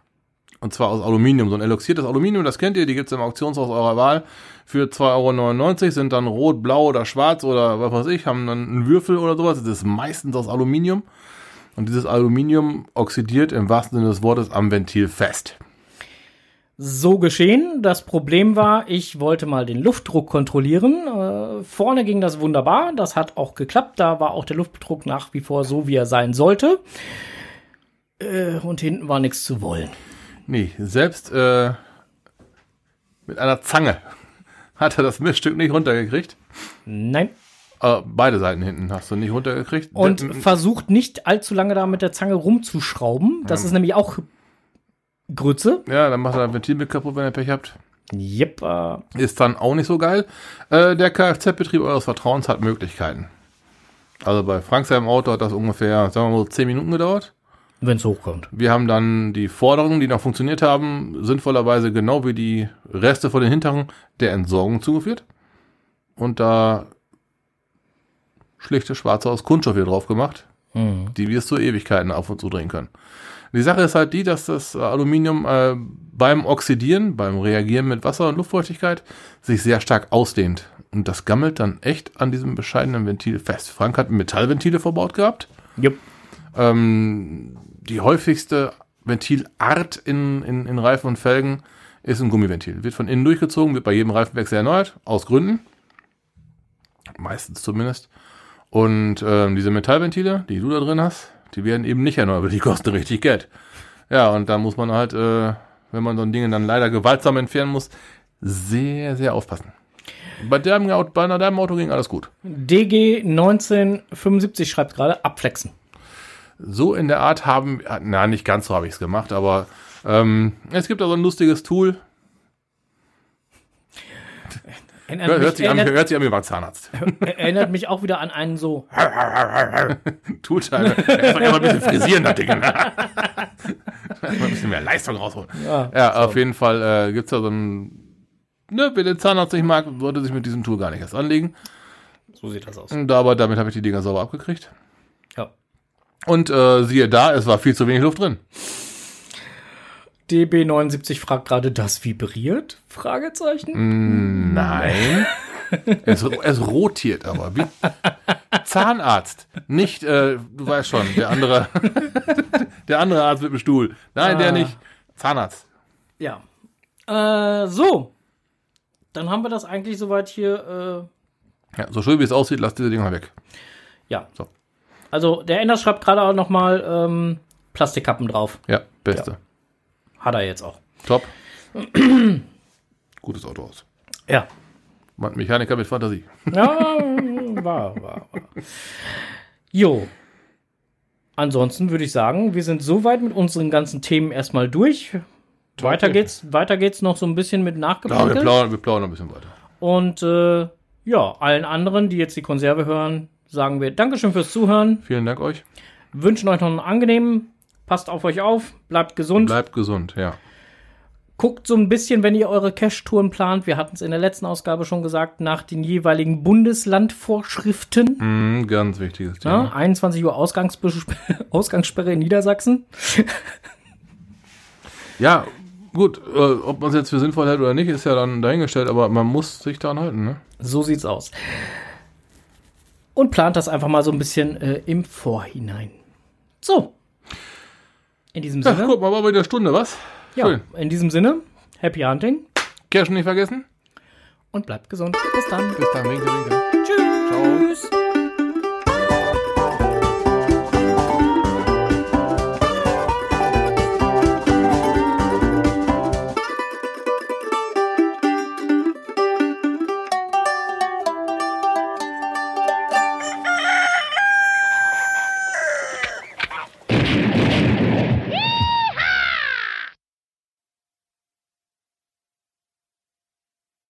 Und zwar aus Aluminium, so ein eloxiertes Aluminium, das kennt ihr, die gibt's im Auktionshaus eurer Wahl. Für 2,99 Euro sind dann rot, blau oder schwarz oder was weiß ich, haben dann einen Würfel oder sowas. Das ist meistens aus Aluminium. Und dieses Aluminium oxidiert im wahrsten Sinne des Wortes am Ventil fest. So geschehen. Das Problem war, ich wollte mal den Luftdruck kontrollieren. Äh, vorne ging das wunderbar. Das hat auch geklappt. Da war auch der Luftdruck nach wie vor so, wie er sein sollte. Äh, und hinten war nichts zu wollen. Nee, selbst äh, mit einer Zange hat er das Miststück nicht runtergekriegt. Nein. Äh, beide Seiten hinten hast du nicht runtergekriegt. Und D- versucht nicht allzu lange da mit der Zange rumzuschrauben. Das ist nämlich auch Grütze. ja, dann macht er das Ventil mit kaputt, wenn ihr Pech habt. Yep. Äh, Ist dann auch nicht so geil. Äh, der Kfz-Betrieb eures Vertrauens hat Möglichkeiten. Also bei Frank seinem Auto hat das ungefähr, sagen wir mal, so 10 Minuten gedauert. Wenn es hochkommt. Wir haben dann die Forderungen, die noch funktioniert haben, sinnvollerweise genau wie die Reste von den hinteren der Entsorgung zugeführt. Und da schlichte Schwarze aus Kunststoff hier drauf gemacht, die wir es zu Ewigkeiten auf und zu drehen können. Die Sache ist halt die, dass das Aluminium äh, beim Oxidieren, beim Reagieren mit Wasser und Luftfeuchtigkeit sich sehr stark ausdehnt. Und das gammelt dann echt an diesem bescheidenen Ventil fest. Frank hat Metallventile verbaut gehabt. Yep. Ähm, die häufigste Ventilart in, in, in Reifen und Felgen ist ein Gummiventil. Wird von innen durchgezogen, wird bei jedem Reifenwechsel erneuert, aus Gründen. Meistens zumindest. Und ähm, diese Metallventile, die du da drin hast, Die werden eben nicht erneuert, aber die kosten richtig Geld. Ja, und da muss man halt, äh, wenn man so ein Ding dann leider gewaltsam entfernen muss, sehr, sehr aufpassen. Bei deinem, Auto- bei deinem Auto ging alles gut. DG 1975 schreibt gerade abflexen. So in der Art haben, na, nicht ganz so habe ich es gemacht, aber ähm, es gibt da so ein lustiges Tool. Erinnert, Hört, mich, sich an, erinnert, hört sich an wie beim Zahnarzt. erinnert mich auch wieder an einen so. Tut halt. Erstmal ein bisschen frisieren, das Ding. Erstmal ein bisschen mehr Leistung rausholen. Ja, Ja, auf jeden Fall äh, gibt's da so ein. Ne, wer den Zahnarzt nicht mag, sollte sich mit diesem Tool gar nicht erst anlegen. so sieht das aus. Und aber damit habe ich die Dinger sauber abgekriegt. Ja. Und äh, siehe da, es war viel zu wenig Luft drin. DB79 fragt gerade, das vibriert? Fragezeichen. Nein. es, es rotiert aber. Wie Zahnarzt. Nicht, äh, du weißt schon, der andere, der andere Arzt mit dem Stuhl. Nein, der Ah. nicht. Zahnarzt. Ja. Äh, so. Dann haben wir das eigentlich soweit hier. Äh, Ja, so schön wie es aussieht, lass diese Dinger mal weg. ja. So. Also, der Ender schreibt gerade auch nochmal ähm, Plastikkappen drauf. Ja, beste. Hat er jetzt auch. Top. Gutes Auto aus. Ja. Man- Mechaniker mit Fantasie. Ja, war, war, war. Jo. Ansonsten würde ich sagen, wir sind soweit mit unseren ganzen Themen erstmal durch. Weiter geht's, weiter geht's noch so ein bisschen mit Ja, wir Nachgeplänkel. plaudern, wir plaudern ein bisschen weiter. Und äh, ja, allen anderen, die jetzt die Konserve hören, sagen wir Dankeschön fürs Zuhören. Vielen Dank euch. Wünschen euch noch einen angenehmen. Passt auf euch auf, bleibt gesund. Bleibt gesund, ja. Guckt so ein bisschen, wenn ihr eure Cash-Touren plant. Wir hatten es in der letzten Ausgabe schon gesagt, nach den jeweiligen Bundeslandvorschriften. Mhm, ganz wichtiges Ja, Thema. 21 Uhr Ausgangssperre, Ausgangssperre in Niedersachsen. Ja, gut, äh, ob man es jetzt für sinnvoll hält oder nicht, ist ja dann dahingestellt, aber man muss sich daran halten, ne? So sieht's aus. Und plant das einfach mal so ein bisschen äh, im Vorhinein. So. In diesem Ja, Sinne. guck mal, war bei der Stunde, was? Ja, Schön. in diesem Sinne, Happy Hunting Cashen nicht vergessen. und bleibt gesund. Bis dann. Bis dann, winke, winke. Tschüss.